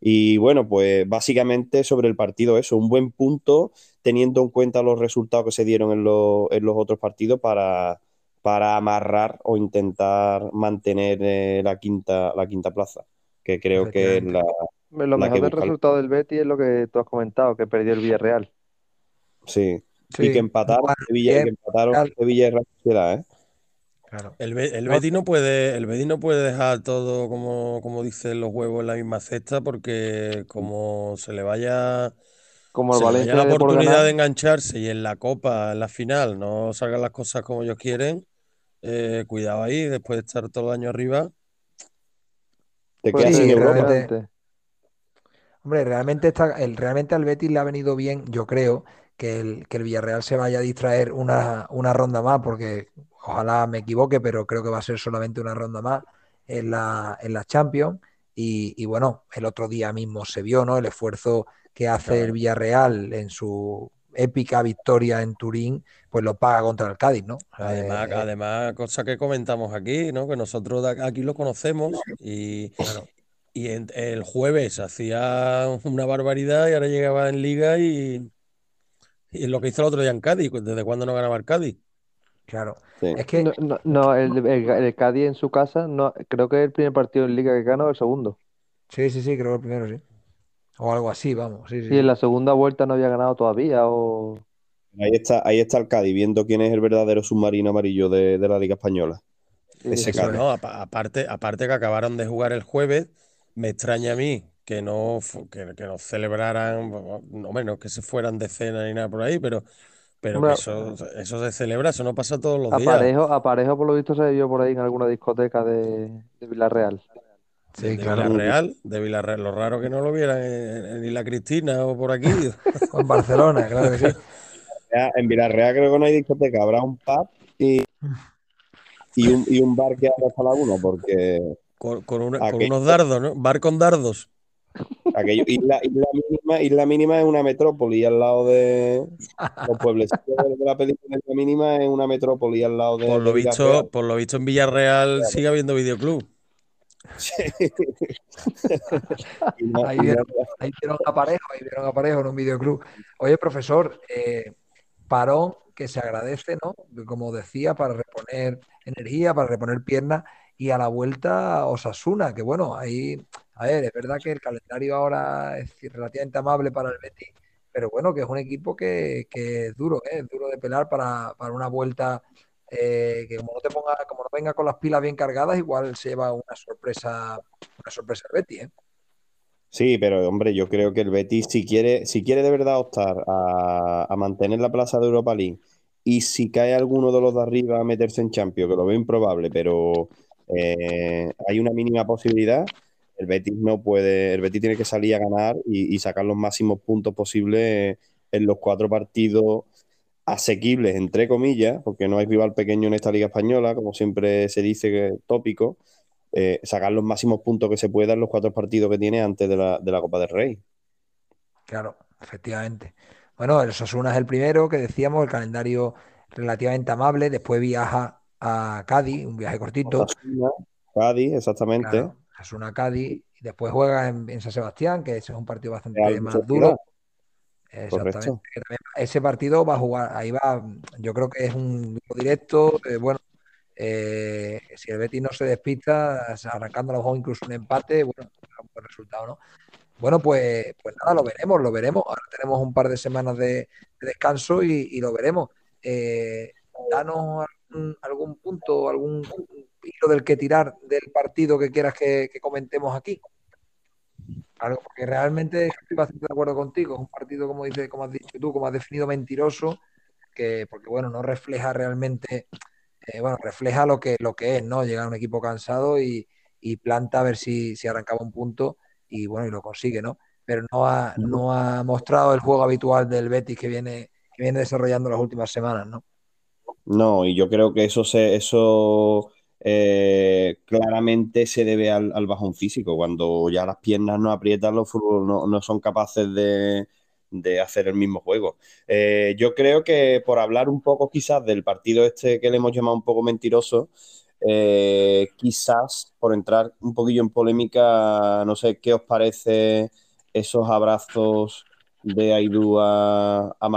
Y bueno, pues básicamente sobre el partido eso, un buen punto teniendo en cuenta los resultados que se dieron en, los- en los otros partidos para, para amarrar o intentar mantener eh, la quinta, la quinta plaza, que creo que es la, Lo La mejor que del busca el- resultado del Betis es lo que tú has comentado, que perdió el Villarreal. sí. Sí. Y que empataron y bien, que empataron Real. Sevilla y Real Sociedad, ¿eh? Claro. El, el No, Betis no puede, el Betis no puede dejar todo como, como dicen los huevos en la misma cesta, porque como se le vaya, Como el se le vaya Valencia la oportunidad de engancharse y en la Copa, en la final, no salgan las cosas como ellos quieren, eh, cuidado ahí, después de estar todo el año arriba. Te quedas Sí, sin ser Europa. realmente- interesante. Hombre, realmente, está, el, realmente al Betis le ha venido bien, yo creo, que el, que el Villarreal se vaya a distraer una, una ronda más, porque ojalá me equivoque, pero creo que va a ser solamente una ronda más en la, en la Champions. Y, y bueno, el otro día mismo se vio, ¿no? El esfuerzo que hace el. Villarreal en su épica victoria en Turín, pues lo paga contra el Cádiz, ¿no? Sea, Además, eh, además, cosa que comentamos aquí, ¿no? Que nosotros aquí lo conocemos y, claro. Y en- el jueves hacía una barbaridad y ahora llegaba en Liga y, y lo que hizo el otro día en Cádiz, ¿desde cuándo no ganaba el Cádiz? Claro. Sí. Es que No, no, no, el, el, el Cádiz en su casa, no, creo que es el primer partido en Liga que gana o el segundo. sí, sí, sí, creo que el primero sí. O algo así, vamos. Sí, sí, Y en sí. la segunda vuelta no había ganado todavía. O... Ahí está, ahí está el Cádiz, viendo quién es el verdadero submarino amarillo de, de la Liga Española. Ese Cádiz. No, apa- aparte, aparte que acabaron de jugar el jueves, me extraña a mí que no, que, que no celebraran, no menos que se fueran de cena ni nada por ahí, pero, pero eso, eso se celebra, eso no pasa todos los días. Parejo, a Parejo, por lo visto, se vio por ahí en alguna discoteca de, de Villarreal. Sí, de claro. Villarreal, de Villarreal, lo raro que no lo vieran en, en Isla Cristina o por aquí. O en Barcelona, claro que sí. En Villarreal creo que no hay discoteca, habrá un pub y, y, un, y un bar que abra hasta la una, porque Con, con una- con Aquello- unos dardos, ¿no? Bar con dardos. aquello, Isla, Isla Mínima, Isla Mínima es una metrópoli al lado de los pueblecitos de la película Isla Mínima es una metrópoli al lado de, Por lo de visto, por lo visto en Villarreal sigue habiendo videoclub. No- Ahí vieron, ahí vieron a Parejo, ahí vieron a Parejo en un videoclub. Oye, profesor, eh, parón que se agradece, ¿no? Como decía, para reponer energía, para reponer piernas y a la vuelta Osasuna, que bueno, ahí, a ver, es verdad que el calendario ahora es relativamente amable para el Betis, pero bueno, que es un equipo que, que es duro, ¿eh? Es duro de pelar para, para una vuelta eh, que como no te ponga, como no venga con las pilas bien cargadas, igual se lleva una sorpresa, una sorpresa el Betis, ¿eh? Sí, pero hombre, yo creo que el Betis, si quiere, si quiere de verdad optar a, a mantener la plaza de Europa League y si cae alguno de los de arriba a meterse en Champions, que lo veo improbable, pero eh, hay una mínima posibilidad, el Betis no puede, el Betis tiene que salir a ganar y, sacar los máximos puntos posibles en los cuatro partidos asequibles, entre comillas, porque no hay rival pequeño en esta Liga Española, como siempre se dice que tópico, eh, sacar los máximos puntos que se pueda en los cuatro partidos que tiene antes de la, de la Copa del Rey. Claro, efectivamente. Bueno, el Sosuna es el primero que decíamos, el calendario relativamente amable, después viaja a Cádiz, un viaje cortito. Osasuna, Cádiz, exactamente. Claro, Osasuna Cádiz, y después juega en, en San Sebastián, que ese es un partido bastante más duro. Exactamente. Ese partido va a jugar, ahí va, yo creo que es un directo, eh, bueno, eh, si el Betis no se despista, arrancando a lo mejor incluso un empate, bueno, un buen resultado, ¿no? Bueno, pues, pues nada, lo veremos, lo veremos. Ahora tenemos un par de semanas de, de descanso y, y lo veremos. Eh, danos algún, punto, algún hilo del que tirar del partido que quieras que, comentemos aquí. Algo, porque realmente estoy bastante de acuerdo contigo. Un partido, como dices, como has dicho tú, como has definido, mentiroso, que, porque bueno, no refleja realmente, eh, bueno, refleja lo que, lo que es, ¿no? Llega un equipo cansado y, y planta a ver si, si arrancaba un punto y bueno, y lo consigue, ¿no? Pero no ha, no ha mostrado el juego habitual del Betis que viene, que viene desarrollando las últimas semanas, ¿no? No, y yo creo que eso se, eso eh, claramente se debe al, al bajón físico. Cuando ya las piernas no aprietan, los fútbol no, no son capaces de, de hacer el mismo juego. Eh, yo creo que por hablar un poco quizás del partido este que le hemos llamado un poco mentiroso, eh, quizás por entrar un poquillo en polémica, no sé qué os parece esos abrazos de Aidú a, a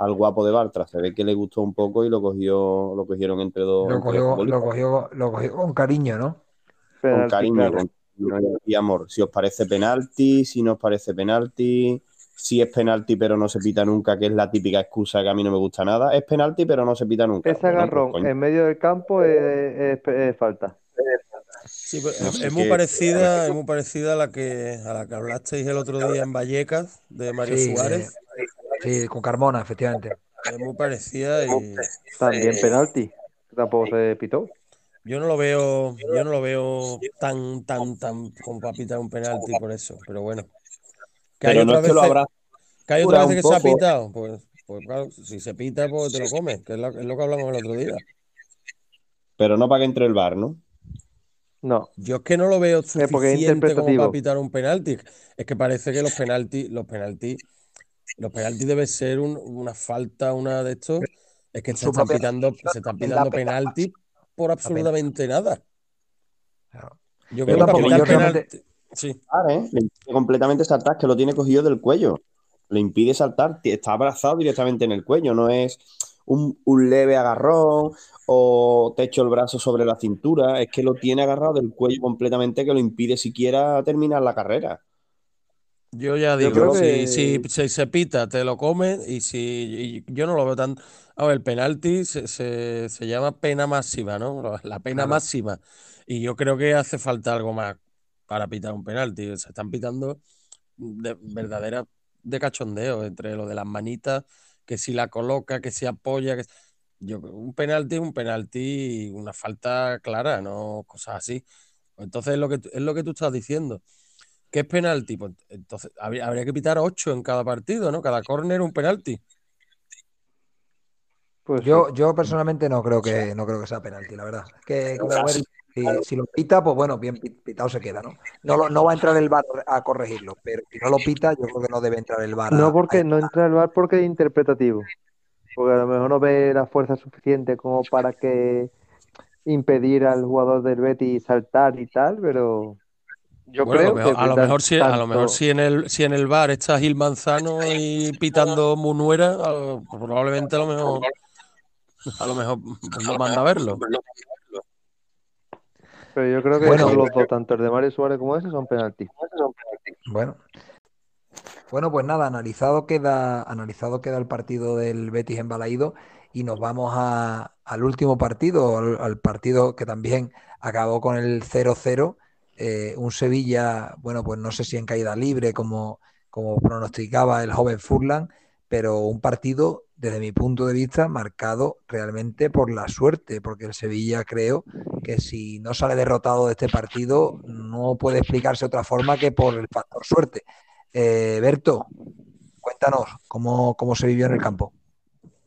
al guapo de Bartra. Se ve que le gustó un poco y lo cogió, lo cogieron entre dos. Lo entre dos cogió, lo cogió, lo cogió con cariño, ¿no? con cariño claro. con cariño y amor. Si os parece penalti, si no os parece penalti, si es penalti pero no se pita nunca, que es la típica excusa que a mí no me gusta nada. Es penalti pero no se pita nunca. Ese pues, agarrón en medio del campo es, es- es falta. Sí, pues, No es, sé es muy parecida, es muy parecida a la que a la que hablasteis el otro día en Vallecas de Mario Sí, Suárez. eh, sí, con Carmona, efectivamente. Es muy parecida y También penalti. que Tampoco se pitó. yo no lo veo, yo no lo veo tan, tan, tan como para pitar un penalti por eso, pero bueno. Que hay Pero no otras es que lo habrá. que hay veces un que se ha pitado, pues, pues claro, si se pita, pues te lo comes, que es lo, es lo que hablamos el otro día. Pero no para que entre el bar, ¿no? No. Yo es que no lo veo es suficiente como para pitar un penalti. Es que parece que los penaltis, los penaltis, los penaltis debe ser un- una falta, una de estos. Es que se están propia- pitando, se están en la pitando pena. penaltis por absolutamente nada. Claro. Yo creo que tampoco, pitar yo realmente- penalti- Sí, ¿eh? Le impide completamente saltar, que lo tiene cogido del cuello. Le impide saltar, está abrazado directamente en el cuello, no es un, un leve agarrón o te echo el brazo sobre la cintura, es que lo tiene agarrado del cuello completamente que lo impide siquiera terminar la carrera. Yo ya Yo digo, creo si, que- si, si se pita, te lo comes y si y yo no lo veo tan. A ver, el penalti se, se- se llama pena máxima, ¿no? La pena Claro. máxima. Y yo creo que hace falta algo más para pitar un penalti. Se están pitando de verdadera de cachondeo entre lo de las manitas, que si la coloca, que si apoya, que yo un penalti es un penalti, y una falta clara, no cosas así. Entonces es lo que es lo que tú estás diciendo. ¿Qué es penalti? Pues entonces habría, habría que pitar ocho en cada partido, ¿no? Cada córner un penalti. Pues Yo, yo personalmente no creo que no creo que sea penalti, la verdad. Es que como ver, si, si lo pita, pues bueno, bien pi- pitado se queda, ¿no? No, lo- no va a entrar el VAR a corregirlo, pero si no lo pita, yo creo que no debe entrar el VAR. No porque a- no entra el VAR porque es interpretativo. Porque a lo mejor no ve la fuerza suficiente como para que impedir al jugador del Betis saltar y tal, pero yo Bueno, a lo creo mejor, que a lo mejor si, a lo tanto- mejor si en el si en el bar está Gil Manzano y pitando Munuera, probablemente a lo mejor a lo mejor pues, no manda a verlo. Pero yo creo que Bueno. son los dos, tanto el de Mario Suárez como ese, son penaltis. Bueno. Bueno, pues nada, analizado queda, analizado queda el partido del Betis en Balaído y nos vamos a- al último partido, al, al partido que también acabó con el 0-0. Eh, un Sevilla, bueno, pues no sé si en caída libre, como, como pronosticaba el joven Furlan, pero un partido desde mi punto de vista, marcado realmente por la suerte, porque el Sevilla creo que si no sale derrotado de este partido, no puede explicarse otra forma que por el factor suerte. Eh, Berto, cuéntanos cómo, cómo se vivió en el campo.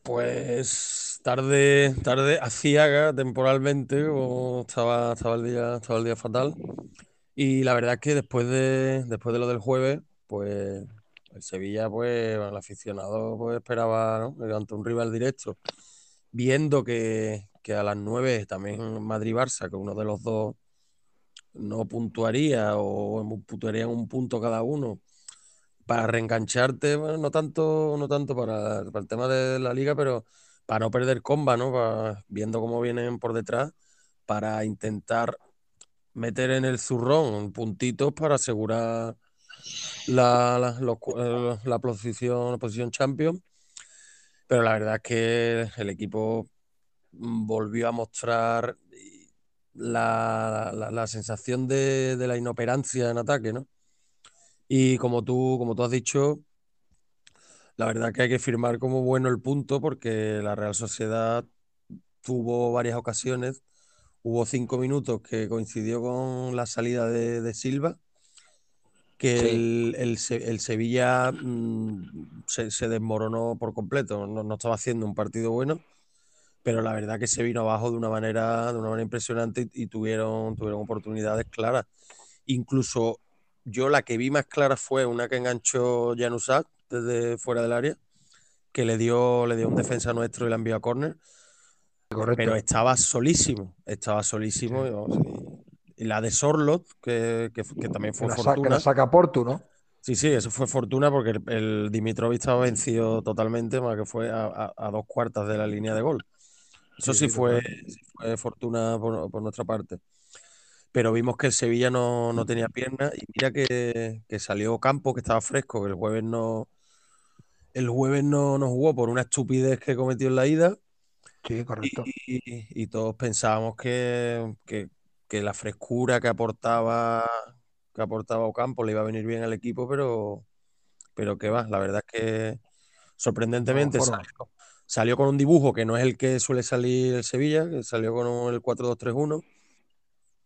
Pues tarde, tarde, aciaga temporalmente, o estaba, estaba, el día, estaba el día fatal. Y la verdad es que después de, después de lo del jueves, pues el Sevilla, pues, el aficionado pues, esperaba ¿no? ante un rival directo, viendo que, a las 9 también Madrid-Barça, que uno de los dos no puntuaría o puntuarían un punto cada uno para reengancharte, bueno, no tanto, no tanto para, el tema de la liga, pero para no perder comba, ¿no? viendo cómo vienen por detrás, para intentar meter en el zurrón puntitos para asegurar eh, la, posición, la posición champion. Pero la verdad es que el equipo volvió a mostrar la, la sensación de, de, la inoperancia en ataque, ¿no? Y como tú, como tú has dicho, la verdad que hay que firmar como bueno el punto porque la Real Sociedad tuvo varias ocasiones. Hubo cinco minutos que coincidió con la salida de, de Silva que el, el, Sevilla mm, se, desmoronó por completo, no, no, estaba haciendo un partido bueno, pero la verdad que se vino abajo de una manera, de una manera impresionante y, tuvieron, tuvieron oportunidades claras. Incluso yo la que vi más clara fue una que enganchó Janusak desde fuera del área, que le dio, le dio un defensa nuestro y la envió a córner. Pero estaba solísimo, estaba solísimo. Y la de Sorlot, que, también fue fortuna. la saca Portu, ¿no? Sí, sí, eso fue fortuna porque el, el Dimitrovic estaba vencido totalmente, más que fue a, dos cuartas de la línea de gol. Eso sí, fue, fortuna por, nuestra parte. Pero vimos que el Sevilla no, tenía piernas y mira que, salió Campo, que estaba fresco, que el jueves no. El jueves no, no jugó por una estupidez que cometió en la ida. Sí, correcto. Y, todos pensábamos que, que la frescura que aportaba que aportaba Ocampo le iba a venir bien al equipo, pero, pero que va, la verdad es que sorprendentemente salió, con un dibujo que no es el que suele salir el Sevilla, que salió con el 4-2-3-1.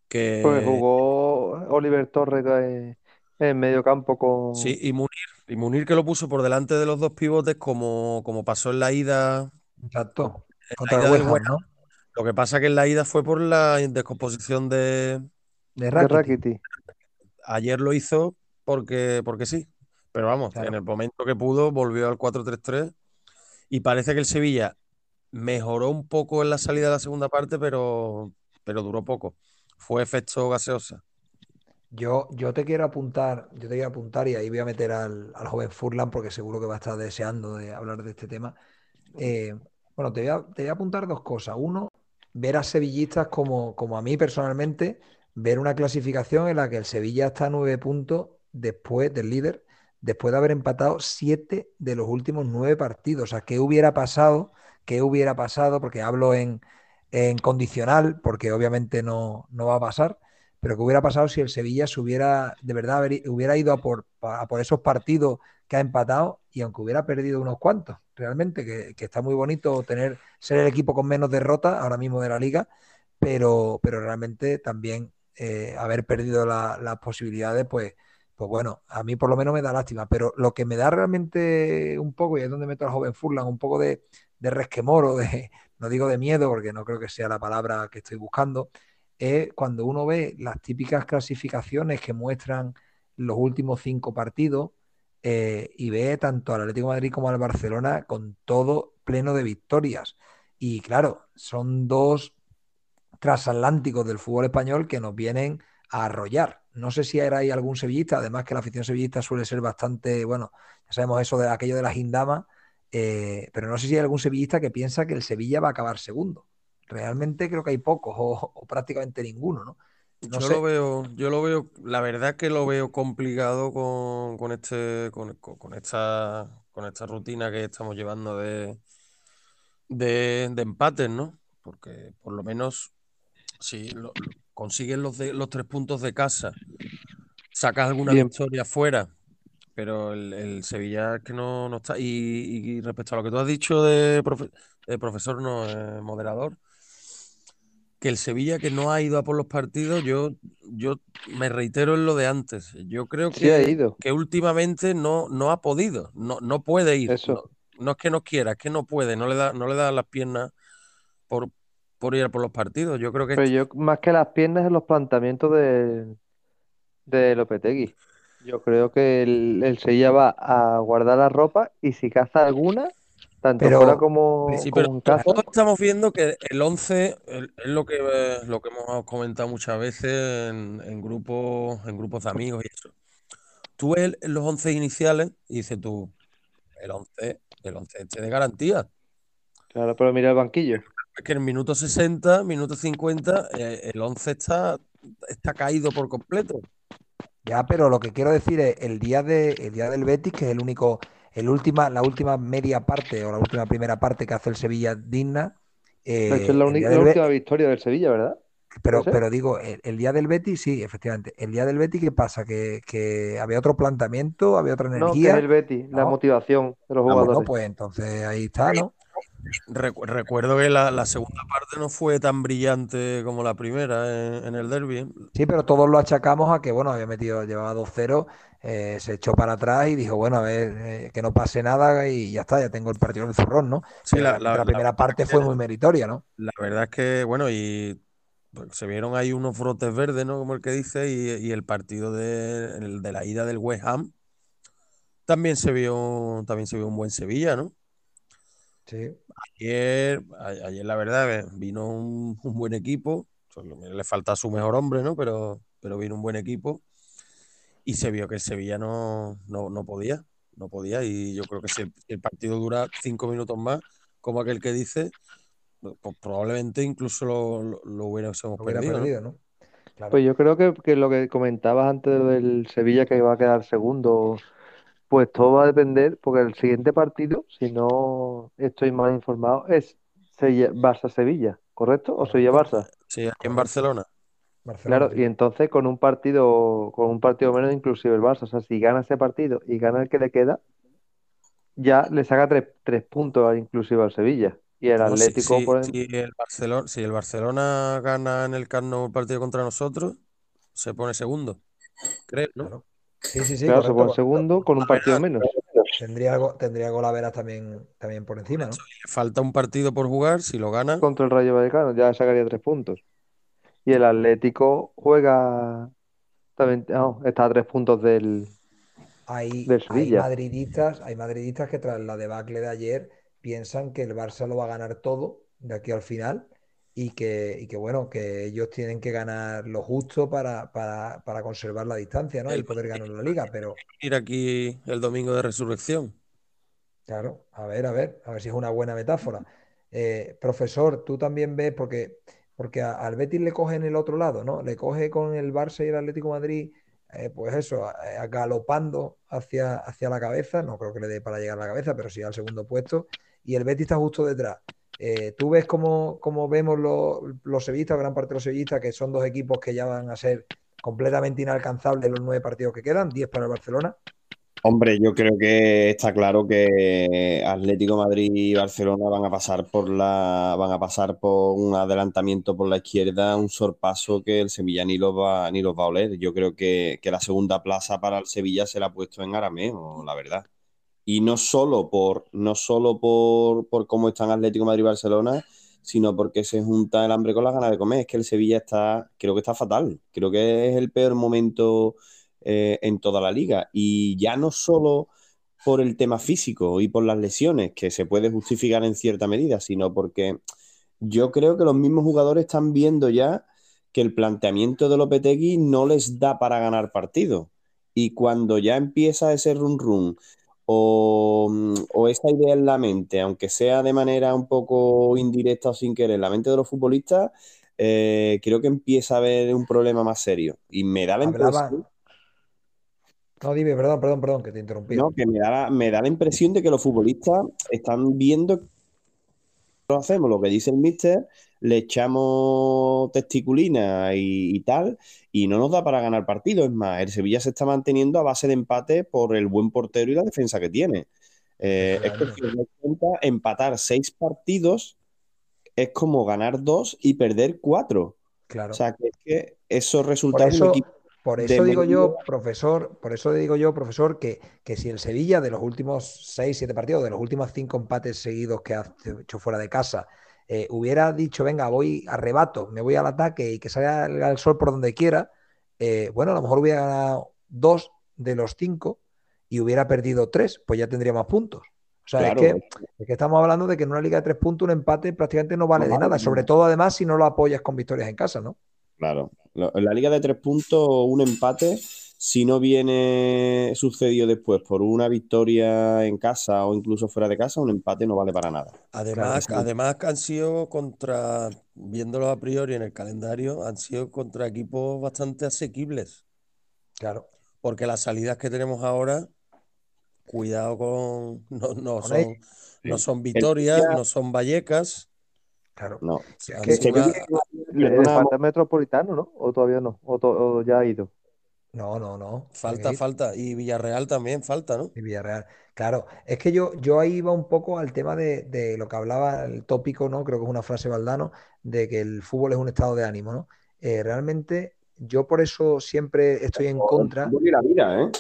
Que... Pues jugó Oliver Torres en medio campo con. Sí, y Munir, y Munir que lo puso por delante de los dos pivotes, como, como pasó en la ida. Exacto. Contra el ¿no? Lo que pasa que en la ida fue por la descomposición de, de Ayer lo hizo porque, porque sí. Pero vamos, en el momento que pudo, volvió al 4-3-3 y parece que el Sevilla mejoró un poco en la salida de la segunda parte, pero, pero duró poco. Fue efecto gaseosa. Yo, yo te quiero apuntar, yo te quiero apuntar y ahí voy a meter al, joven Furlan porque seguro que va a estar deseando de hablar de este tema. Eh, bueno, te voy, te voy a apuntar dos cosas. Uno, ver a sevillistas como, como a mí personalmente, ver una clasificación en la que el Sevilla está a nueve puntos después del líder, después de haber empatado siete de los últimos nueve partidos. O sea, ¿qué hubiera pasado? ¿Qué hubiera pasado? Porque hablo en, en condicional, porque obviamente no, no, va a pasar, pero ¿qué hubiera pasado si el Sevilla se hubiera, de verdad, hubiera ido a por, a por esos partidos que ha empatado y aunque hubiera perdido unos cuantos? realmente, que, está muy bonito tener, ser el equipo con menos derrotas ahora mismo de la liga, pero, pero realmente también eh, haber perdido las posibilidades, pues, pues bueno, a mí por lo menos me da lástima, pero lo que me da realmente un poco, y es donde meto al joven Furlan, un poco de, de resquemor o de, no digo de miedo, porque no creo que sea la palabra que estoy buscando, es cuando uno ve las típicas clasificaciones que muestran los últimos cinco partidos, eh, y ve tanto al Atlético Madrid como al Barcelona con todo pleno de victorias. Y claro, son dos transatlánticos del fútbol español que nos vienen a arrollar. No sé si era ahí algún sevillista, además que la afición sevillista suele ser bastante, bueno, ya sabemos eso de aquello de la Gindama, eh, pero no sé si hay algún sevillista que piensa que el Sevilla va a acabar segundo. Realmente creo que hay pocos o prácticamente ninguno, ¿no? yo lo veo, yo lo veo, la verdad que lo veo complicado con, este, con, esta, con esta rutina que estamos llevando de, de, empates, ¿no? Porque por lo menos si lo, consigues los, los tres puntos de casa, sacas alguna victoria fuera pero el, el Sevilla que no, no está. Y, y respecto a lo que tú has dicho de, profe- de profesor, no, eh, moderador, que el Sevilla que no ha ido a por los partidos, yo, yo me reitero en lo de antes. Yo creo Sí ha que, ido. que últimamente no, no ha podido, no, no puede ir. Eso. No, no es que no quiera, es que no puede, no le da, no le da las piernas por, por ir a por los partidos. Yo creo que Pero yo, más que las piernas, en los planteamientos de, de Lopetegui. Yo creo que el, el Sevilla va a guardar la ropa y si caza alguna, tanto Pero- fuera como, Sí, como pero en casa, todos estamos viendo que el 11 el- es lo que, lo que hemos comentado muchas veces en, en grupos, en grupos de amigos y eso. Tú ves el- los 11 iniciales y dices tú, el 11, el 11 este de garantía. claro, pero mira el banquillo. Es que en el minuto 60, minuto 50, eh, el 11 está, está caído por completo. Ya, pero lo que quiero decir es el día de, el día del Betis, que es el único, el última, la última media parte o la última primera parte que hace el Sevilla digna. eh, es la, Be- última victoria del Sevilla, ¿verdad? pero, pero digo, el, el día del Betis, sí, efectivamente. El día del Betis, ¿qué pasa? Que, que había otro planteamiento, había otra No, que es energía. el Betis, la motivación de los Ah, bueno, jugadores. pues entonces ahí está, ¿no? Recu- recuerdo que la, la segunda parte no fue tan brillante como la primera en, en el derby. ¿eh? Sí, pero todos lo achacamos a que, bueno, había metido, llevaba 2-0, eh, se echó para atrás y dijo, bueno, a ver, eh, que no pase nada y ya está, ya tengo el partido en el zurrón, ¿no? Sí, la- la- la primera parte fue muy meritoria, ¿no? La verdad es que, bueno, y pues, se vieron ahí unos brotes verdes, ¿no? Como el que dice, y, y el partido de, el de la ida del West Ham también se vio, también se vio un buen Sevilla, ¿no? Sí. Ayer, a- ayer la verdad, vino un, un buen equipo, le falta su mejor hombre, ¿no? Pero, pero vino un buen equipo y se vio que el Sevilla no, no, no podía, no podía, y yo creo que si el, partido dura cinco minutos más, como aquel que dice, pues probablemente incluso lo, lo, lo hubiésemos Lo hubiera perdido, ¿no? perdido, ¿no? Claro. Pues yo creo que, que lo que comentabas antes del Sevilla que va a quedar segundo, pues todo va a depender, porque el siguiente partido, si no estoy mal informado, es Sevilla- Barça-Sevilla, ¿correcto? ¿O Sevilla-Barça? Sí, aquí en. Barcelona. Barcelona, Claro, y entonces con un partido, con un partido menos inclusive el Barça, o sea, si gana ese partido y gana el que le queda, ya le saca tres, tres puntos inclusive al Sevilla. Y el No, si, Atlético, si- por si el Barcelona, si el Barcelona gana en el Camp Nou el partido contra nosotros, se pone segundo, creo, ¿no? Claro. Sí, sí, sí, claro, se pone segundo con un partido menos. Tendría, algo- tendría Golaveras también, también por encima, ¿no? Le falta un partido por jugar, si lo gana, contra el Rayo Vallecano, ya sacaría tres puntos. Y el Atlético juega también, no, está a tres puntos del, Hay, del hay Sevilla. madridistas, hay madridistas que tras la debacle de ayer piensan que el Barça lo va a ganar todo de aquí al final y que, y que bueno, que ellos tienen que ganar lo justo para, para, para conservar la distancia, ¿no? Y El- poder ganar la liga, pero ir aquí el domingo de resurrección. Claro, a ver, a ver, a ver si es una buena metáfora. Eh, profesor, tú también ves, porque, porque al Betis le coge en el otro lado, ¿no? Le coge con el Barça y el Atlético Madrid, eh, pues eso, a- galopando hacia, hacia la cabeza, no creo que le dé para llegar a la cabeza, pero sí al segundo puesto, y el Betis está justo detrás. Eh, ¿tú ves cómo vemos los, sevillistas, gran parte de los sevillistas, que son dos equipos que ya van a ser completamente inalcanzables los nueve partidos que quedan, 10 para el Barcelona? Hombre, yo creo que está claro que Atlético Madrid y Barcelona van a pasar por la, van a pasar por un adelantamiento por la izquierda, un sorpaso que el Sevilla ni los va, ni los va a oler. Yo creo que, que la segunda plaza para el Sevilla se la ha puesto en Arameo, la verdad. Y no solo por, no solo por, por cómo están Atlético Madrid y Barcelona, sino porque se junta el hambre con las ganas de comer. Es que el Sevilla está, creo que está fatal. Creo que es el peor momento eh, en toda la liga. Y ya no solo por el tema físico y por las lesiones, que se puede justificar en cierta medida, sino porque yo creo que los mismos jugadores están viendo ya que el planteamiento de Lopetegui no les da para ganar partidos. Y cuando ya empieza ese run run o, o esa idea en la mente, aunque sea de manera un poco indirecta o sin querer, en la mente de los futbolistas, eh, creo que empieza a haber un problema más serio. Y me da la impresión. No, dime, perdón, perdón, perdón, que te interrumpí. no, que me da, la- me da la impresión de que los futbolistas están viendo hacemos lo que dice el mister, le echamos testiculina y, y, tal, y no nos da para ganar partido. Es más, el Sevilla se está manteniendo a base de empate por el buen portero y la defensa que tiene. Eh, es que si cuenta, empatar seis partidos es como ganar dos y perder cuatro. Claro. O sea, que, es que esos resultados... Por eso, por eso digo yo, profesor, por eso digo yo, profesor, que, que, si el Sevilla de los últimos seis, siete partidos, de los últimos cinco empates seguidos que ha hecho fuera de casa, eh, hubiera dicho, venga, voy a rebato, me voy al ataque y que salga el, el sol por donde quiera, eh, bueno, a lo mejor hubiera ganado dos de los cinco y hubiera perdido tres, pues ya tendría más puntos. O sea, claro. es, que, es, que, estamos hablando de que en una liga de tres puntos un empate prácticamente no vale no, de nada, sobre todo además si no lo apoyas con victorias en casa, ¿no? Claro, en la liga de tres puntos un empate, si no viene sucedido después por una victoria en casa o incluso fuera de casa, un empate no vale para nada. Además, claro, además han sido contra, viéndolo a priori en el calendario, han sido contra equipos bastante asequibles. Claro. Porque las salidas que tenemos ahora cuidado con. No, no, son, sí. no son victorias, no son vallecas. Claro. No. Que, que, le falta metropolitano, ¿no? O todavía no. O, to, o, ya ha ido. No, no, no. Falta, falta. Y Villarreal también falta, ¿no? Y Villarreal. Claro, es que yo, yo ahí iba un poco al tema de, de, lo que hablaba el tópico, ¿no? Creo que es una frase Valdano, de que el fútbol es un estado de ánimo, ¿no? Eh, realmente, yo por eso siempre estoy en contra. Y la vida, ¿eh?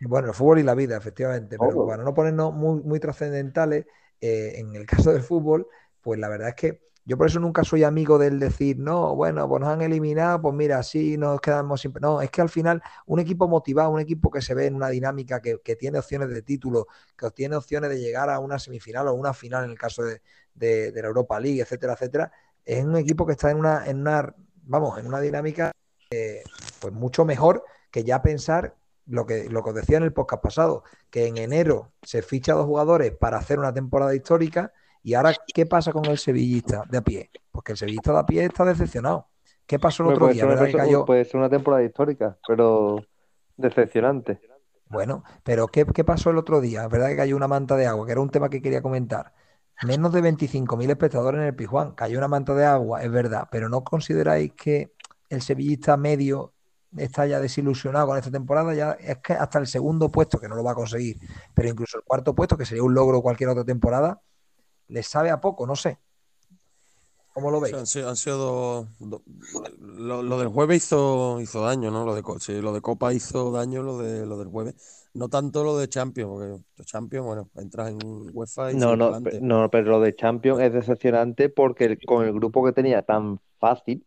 Bueno, el fútbol y la vida, efectivamente, pero oh. para no ponernos muy, muy trascendentales, eh, en el caso del fútbol, pues la verdad es que yo por eso nunca soy amigo del decir, no, bueno, pues nos han eliminado, pues mira, así nos quedamos siempre. No, es que al final un equipo motivado, un equipo que se ve en una dinámica, que, que tiene opciones de título, que tiene opciones de llegar a una semifinal o una final en el caso de, de, de la Europa League, etcétera, etcétera, es un equipo que está en una, en una vamos, en una dinámica eh, pues mucho mejor que ya pensar lo que, lo que os decía en el podcast pasado, que en enero se ficha a dos jugadores para hacer una temporada histórica y ahora, ¿qué pasa con el sevillista de a pie? Porque el sevillista de a pie está decepcionado. ¿Qué pasó el otro puede día? Ser, ¿verdad? Cayó... Puede ser una temporada histórica, pero decepcionante. Bueno, pero ¿qué, ¿qué, pasó el otro día? ¿Verdad que cayó una manta de agua? Que era un tema que quería comentar. Menos de 25.000 espectadores en el Pijuán. Cayó una manta de agua, es verdad, pero ¿no consideráis que el sevillista medio está ya desilusionado con esta temporada, ya es que hasta el segundo puesto, que no lo va a conseguir, pero incluso el cuarto puesto, que sería un logro cualquier otra temporada, les sabe a poco, no sé. ¿Cómo lo veis? Han sido, han sido do, do, lo, lo, del jueves hizo, hizo daño, ¿no? Lo de, sí, lo de Copa hizo daño, lo, de, lo del jueves. No tanto lo de Champions, porque los Champions, bueno, entras en UEFA y no, no, no, pero lo de Champions es decepcionante porque el, con el grupo que tenía tan fácil,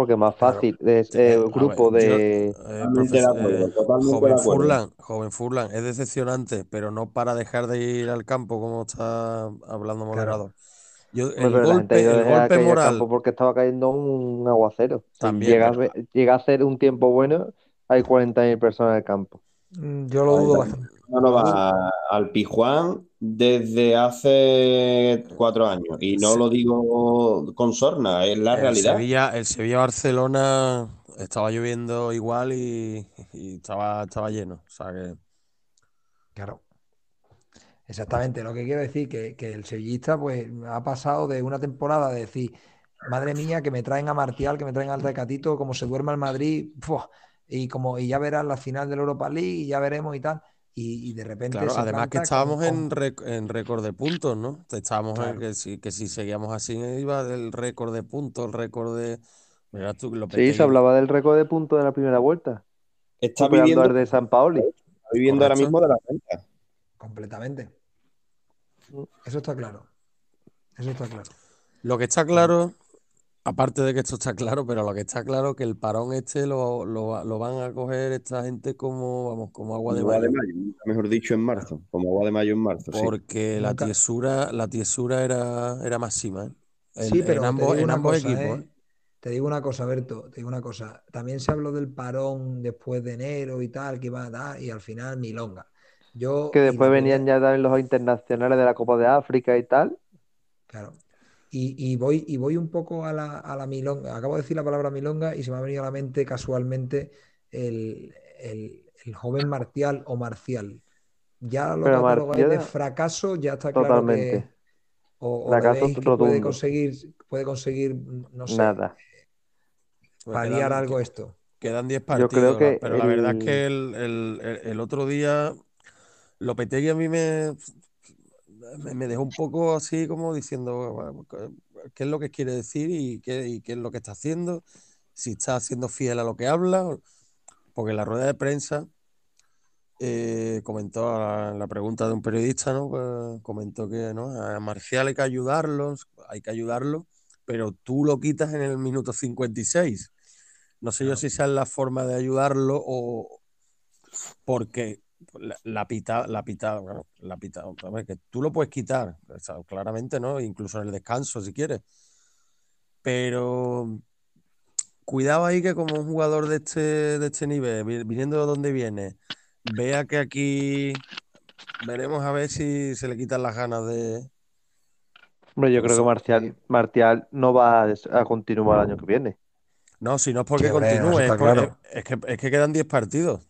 porque más fácil es eh, el grupo ver, de, yo, eh, profesor, eh, joven Furlan joven Furlan es decepcionante pero no para dejar de ir al campo como está hablando moderador claro. Yo, el, golpe, el golpe moral porque estaba cayendo un aguacero. También llega, llega, a ser un tiempo bueno hay 40.000 personas en el campo. Mm, yo lo dudo bastante no, no va al Pijuán desde hace cuatro años y no sí. lo digo con sorna, es la el realidad. Sevilla, el Sevilla-Barcelona estaba lloviendo igual y, y, estaba, estaba lleno. O sea que... Claro. Exactamente, lo que quiero decir que, que el sevillista pues ha pasado de una temporada de decir, madre mía, que me traen a Martial, que me traen al Recatito, como se duerma el Madrid, ¡fua! y como y ya verás la final de la Europa League y ya veremos y tal. Y, y de repente. Claro, además que estábamos con, en, récord de puntos, ¿no? Estábamos claro. en que si, que si seguíamos así iba del récord de puntos, el récord de. Mira tú, lo sí, se hablaba del récord de puntos de la primera vuelta. Está viviendo el de San Paoli. Está viviendo ahora mismo de la venta. Completamente. Eso está claro. Eso está claro. Lo que está claro Aparte de que esto está claro, pero lo que está claro es que el parón este lo, lo, lo, van a coger esta gente como, vamos, como agua de, agua mayo. de mayo. Mejor dicho, en marzo, como agua de mayo en marzo. Porque sí. la tiesura, la tiesura era, era máxima, ¿eh? En, sí, pero en ambos, en ambos cosa, equipos. ¿eh? Te digo una cosa, Berto, te digo una cosa. También se habló del parón después de enero y tal, que iba a dar, y al final milonga. Yo, que después venían ya también los internacionales de la Copa de África y tal. Claro. Y, y, voy, y voy un poco a la, a la, milonga. Acabo de decir la palabra milonga y se me ha venido a la mente casualmente el, el, el joven Marcial o Marcial. Ya lo catalogáis de fracaso, ya está Totalmente. claro que. ¿O, o Fracaso le veis que puede conseguir, puede conseguir, no sé, Nada. Pues paliar quedan- algo esto? Quedan 10 Yo partidos, creo la- que pero la verdad es que el, el- el- el otro día Lopetegui a mí me, me, dejó un poco así como diciendo bueno, qué es lo que quiere decir y qué, y qué es lo que está haciendo, si está siendo fiel a lo que habla, porque en la rueda de prensa eh, comentó la, la pregunta de un periodista, ¿no? Pues, comentó que ¿no? a Marcial hay que ayudarlo, hay que ayudarlo, pero tú lo quitas en el minuto 56. No sé yo si esa es la forma de ayudarlo o porque la, la pita, la pita, bueno, la pita, a ver, que tú lo puedes quitar, o sea, claramente, ¿no? Incluso en el descanso, si quieres. Pero cuidado ahí que como un jugador de este, de este nivel, vi- viniendo de donde viene, vea que aquí veremos a ver si se le quitan las ganas de. Hombre, yo creo que Marcial, Martial no va a, continuar el año que viene. No, si no es porque continúe, claro. es que, es que quedan 10 partidos.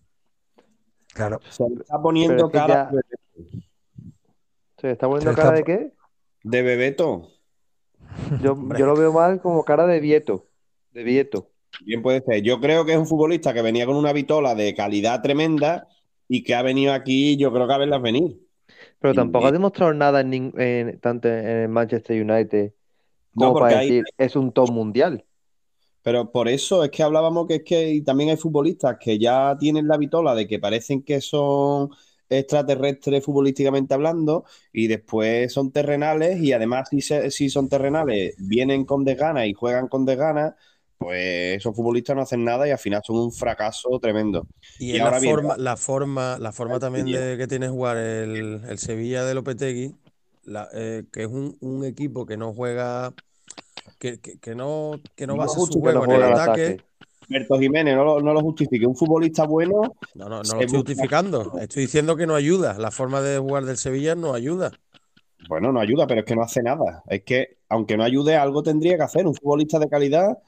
Claro. Se le está poniendo Pero es que cara ya- ¿Se está poniendo Se está cara de qué? de Bebeto. Yo, yo lo veo mal como cara de Vieto. De Vieto. Bien puede ser. Yo creo que es un futbolista que venía con una vitola de calidad tremenda y que ha venido aquí, yo creo que a verlas venir. Pero Y- tampoco ha demostrado nada en, en- tanto en el Manchester United No, como porque para hay- decir es un top mundial. Pero por eso es que hablábamos que es que y también hay futbolistas que ya tienen la vitola de que parecen que son extraterrestres futbolísticamente hablando y después son terrenales y además si, se- si son terrenales vienen con desgana y juegan con desgana, pues esos futbolistas no hacen nada y al final son un fracaso tremendo. Y, Y ahora la bien, forma, la forma, la forma también de que tiene jugar el, el Sevilla de Lopetegui, la- eh, que es un, un equipo que no juega, que, que- que no, que no No justo su juego no en el ataque. ataque. Alberto Jiménez no lo, no lo justifique. Un futbolista bueno, No, no, lo estoy justificando. Estoy diciendo que no ayuda. La forma de jugar del Sevilla no ayuda. bueno, no ayuda, pero es que no hace nada. Es que, aunque no ayude, algo tendría que hacer. Un futbolista de calidad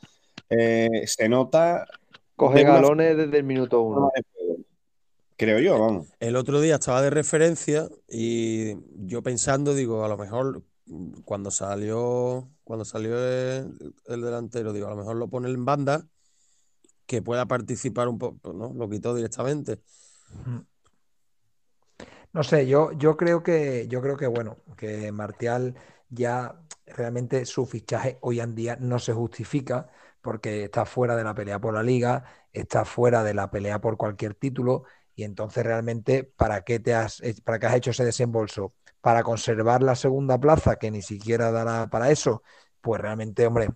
eh, se nota Coge de una galones desde el minuto uno. Creo yo, vamos. El otro día estaba de referencia y yo pensando, digo, a lo mejor cuando salió, cuando salió el, el delantero, digo, a lo mejor lo pone en banda, que pueda participar un poco, ¿no? Lo quitó directamente. No sé, yo, yo creo que, yo creo que bueno, que Martial ya realmente su fichaje hoy en día no se justifica porque está fuera de la pelea por la liga, está fuera de la pelea por cualquier título, y entonces realmente, ¿para qué te has, eh, para qué has hecho ese desembolso? ¿Para conservar la segunda plaza, que ni siquiera dará para eso? Pues realmente, hombre,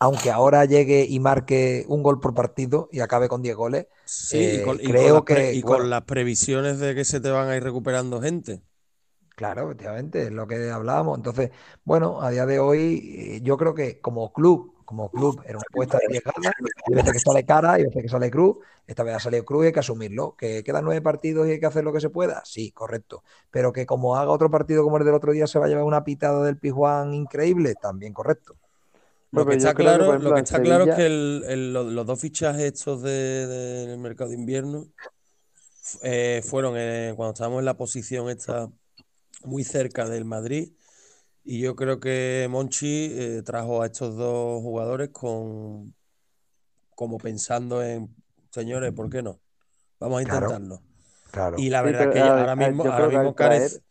aunque ahora llegue y marque un gol por partido y acabe con 10 goles, Sí, y Eh, con, y con creo que, y con las previsiones de que se te van a ir recuperando gente. Claro, efectivamente, es lo que hablábamos. Entonces, bueno, a día de hoy, eh, yo creo que como club, como club, era una apuesta arriesgada. Hay veces que sale cara, hay veces que sale cruz. Esta vez ha salido cruz y hay que asumirlo. ¿Que quedan nueve partidos y hay que hacer lo que se pueda? Sí, correcto. Pero que como haga otro partido como el del otro día se va a llevar una pitada del Pijuán increíble, también correcto. Lo que está que, claro, lo que está claro es que el- el- lo- los dos fichajes estos de- del mercado de invierno eh, fueron eh, cuando estábamos en la posición esta muy cerca del Madrid y yo creo que Monchi eh, trajo a estos dos jugadores con como pensando en señores, ¿por qué no? Vamos a intentarlo. Claro. Y la Sí, verdad pero que ahora mismo, ahora mismo carece, traer-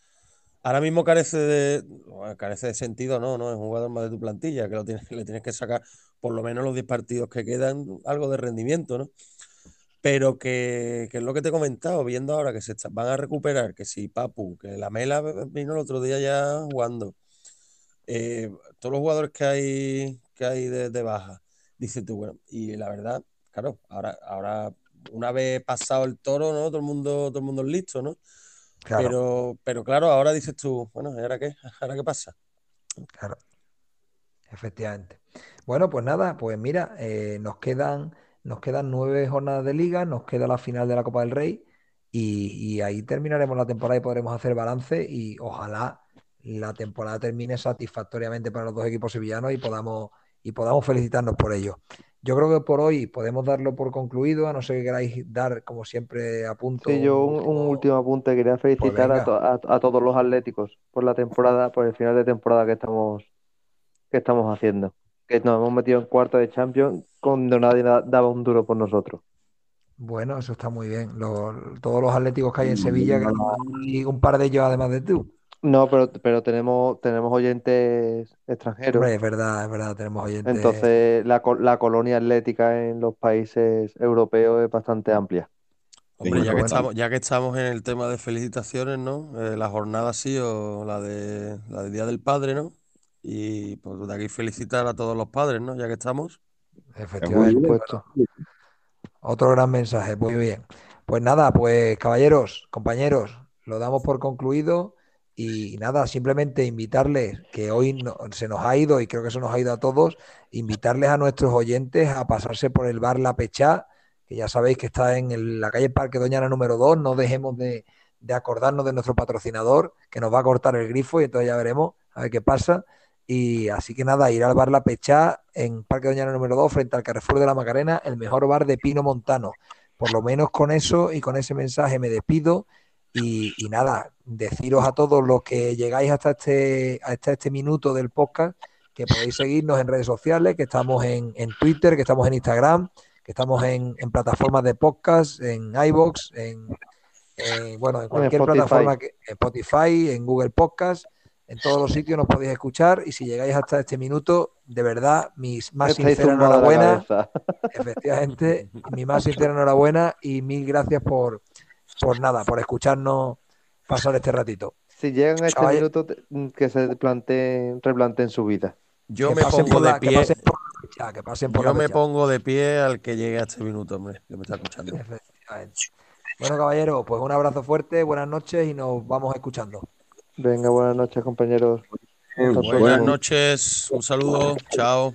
ahora mismo carece de, bueno, carece de sentido, no, no, es un jugador más de tu plantilla, que lo tienes, le tienes que sacar por lo menos los 10 partidos que quedan, algo de rendimiento, ¿no? Pero que, que es lo que te he comentado, viendo ahora que se está- van a recuperar, que si Papu, que la Mela vino el otro día ya jugando, eh, todos los jugadores que hay, que hay de, de baja, dices tú, bueno, y la verdad, claro, ahora, ahora una vez pasado el toro, ¿no? Todo el mundo, todo el mundo es listo, ¿no? Claro, Pero, pero claro, ahora dices tú, bueno, ¿y ahora qué? ¿Ahora qué pasa? claro. Efectivamente. Bueno, pues nada, pues mira, eh, nos quedan, nos quedan nueve jornadas de liga, nos queda la final de la Copa del Rey y, y ahí terminaremos la temporada y podremos hacer balance y ojalá la temporada termine satisfactoriamente para los dos equipos sevillanos y podamos, y podamos felicitarnos por ello. yo creo que por hoy podemos darlo por concluido, a no ser que queráis dar, como siempre, a punto. Sí, yo un, un último apunte. Quería felicitar a, venga. to- a- a todos los atléticos por la temporada, por el final de temporada que estamos, que estamos haciendo. Que nos hemos metido en cuarto de Champions cuando nadie da- daba un duro por nosotros. Bueno, eso está muy bien. Los- todos los atléticos que hay en Sevilla, que y un par de ellos además de tú. No, pero, pero tenemos, tenemos oyentes extranjeros. Hombre, es verdad, es verdad, tenemos oyentes. Entonces, la, la colonia atlética en los países europeos es bastante amplia. Hombre, Sí, ya que bueno. estamos, ya que estamos en el tema de felicitaciones, ¿no? Eh, la jornada ha sido la de la del Día del Padre, ¿no? Y pues de aquí felicitar a todos los padres, ¿no? Ya que estamos. Efectivamente. Bien. Otro gran mensaje, muy bien. Pues nada, pues caballeros, compañeros, lo damos por concluido y nada, simplemente invitarles, que hoy no- se nos ha ido y creo que se nos ha ido a todos, invitarles a nuestros oyentes a pasarse por el bar La Pechá, que ya sabéis que está en la calle Parque Doñana número 2, no dejemos de, de acordarnos de nuestro patrocinador, que nos va a cortar el grifo y entonces ya veremos a ver qué pasa. Y así que nada, ir al bar La Pechá en Parque Doñana número 2, frente al Carrefour de la Macarena, el mejor bar de Pino Montano. Por lo menos con eso y con ese mensaje me despido. Y, y nada, deciros a todos los que llegáis hasta este, hasta este minuto del podcast que podéis seguirnos en redes sociales, que estamos en, en Twitter, que estamos en Instagram, que estamos en, en plataformas de podcast, en iBox, en, en, bueno, en cualquier plataforma, que, en Spotify, en Google Podcast, en todos los sitios nos podéis escuchar y si llegáis hasta este minuto, de verdad, mis más Estáis sincera zumbados de la enhorabuena, efectivamente, mi más sincera enhorabuena y mil gracias por, por nada, por escucharnos pasar este ratito. Si llegan a este minuto, que se planteen, replanteen su vida. Yo Que me pongo de la- que pie. pasen por la fecha, que pasen por Yo la me fecha. pongo de pie al que llegue a este minuto, hombre, que me está escuchando. Efectivamente. Bueno, caballero, pues un abrazo fuerte, buenas noches y nos vamos escuchando. Venga, buenas noches, compañeros. Buenas noches, un saludo, chao.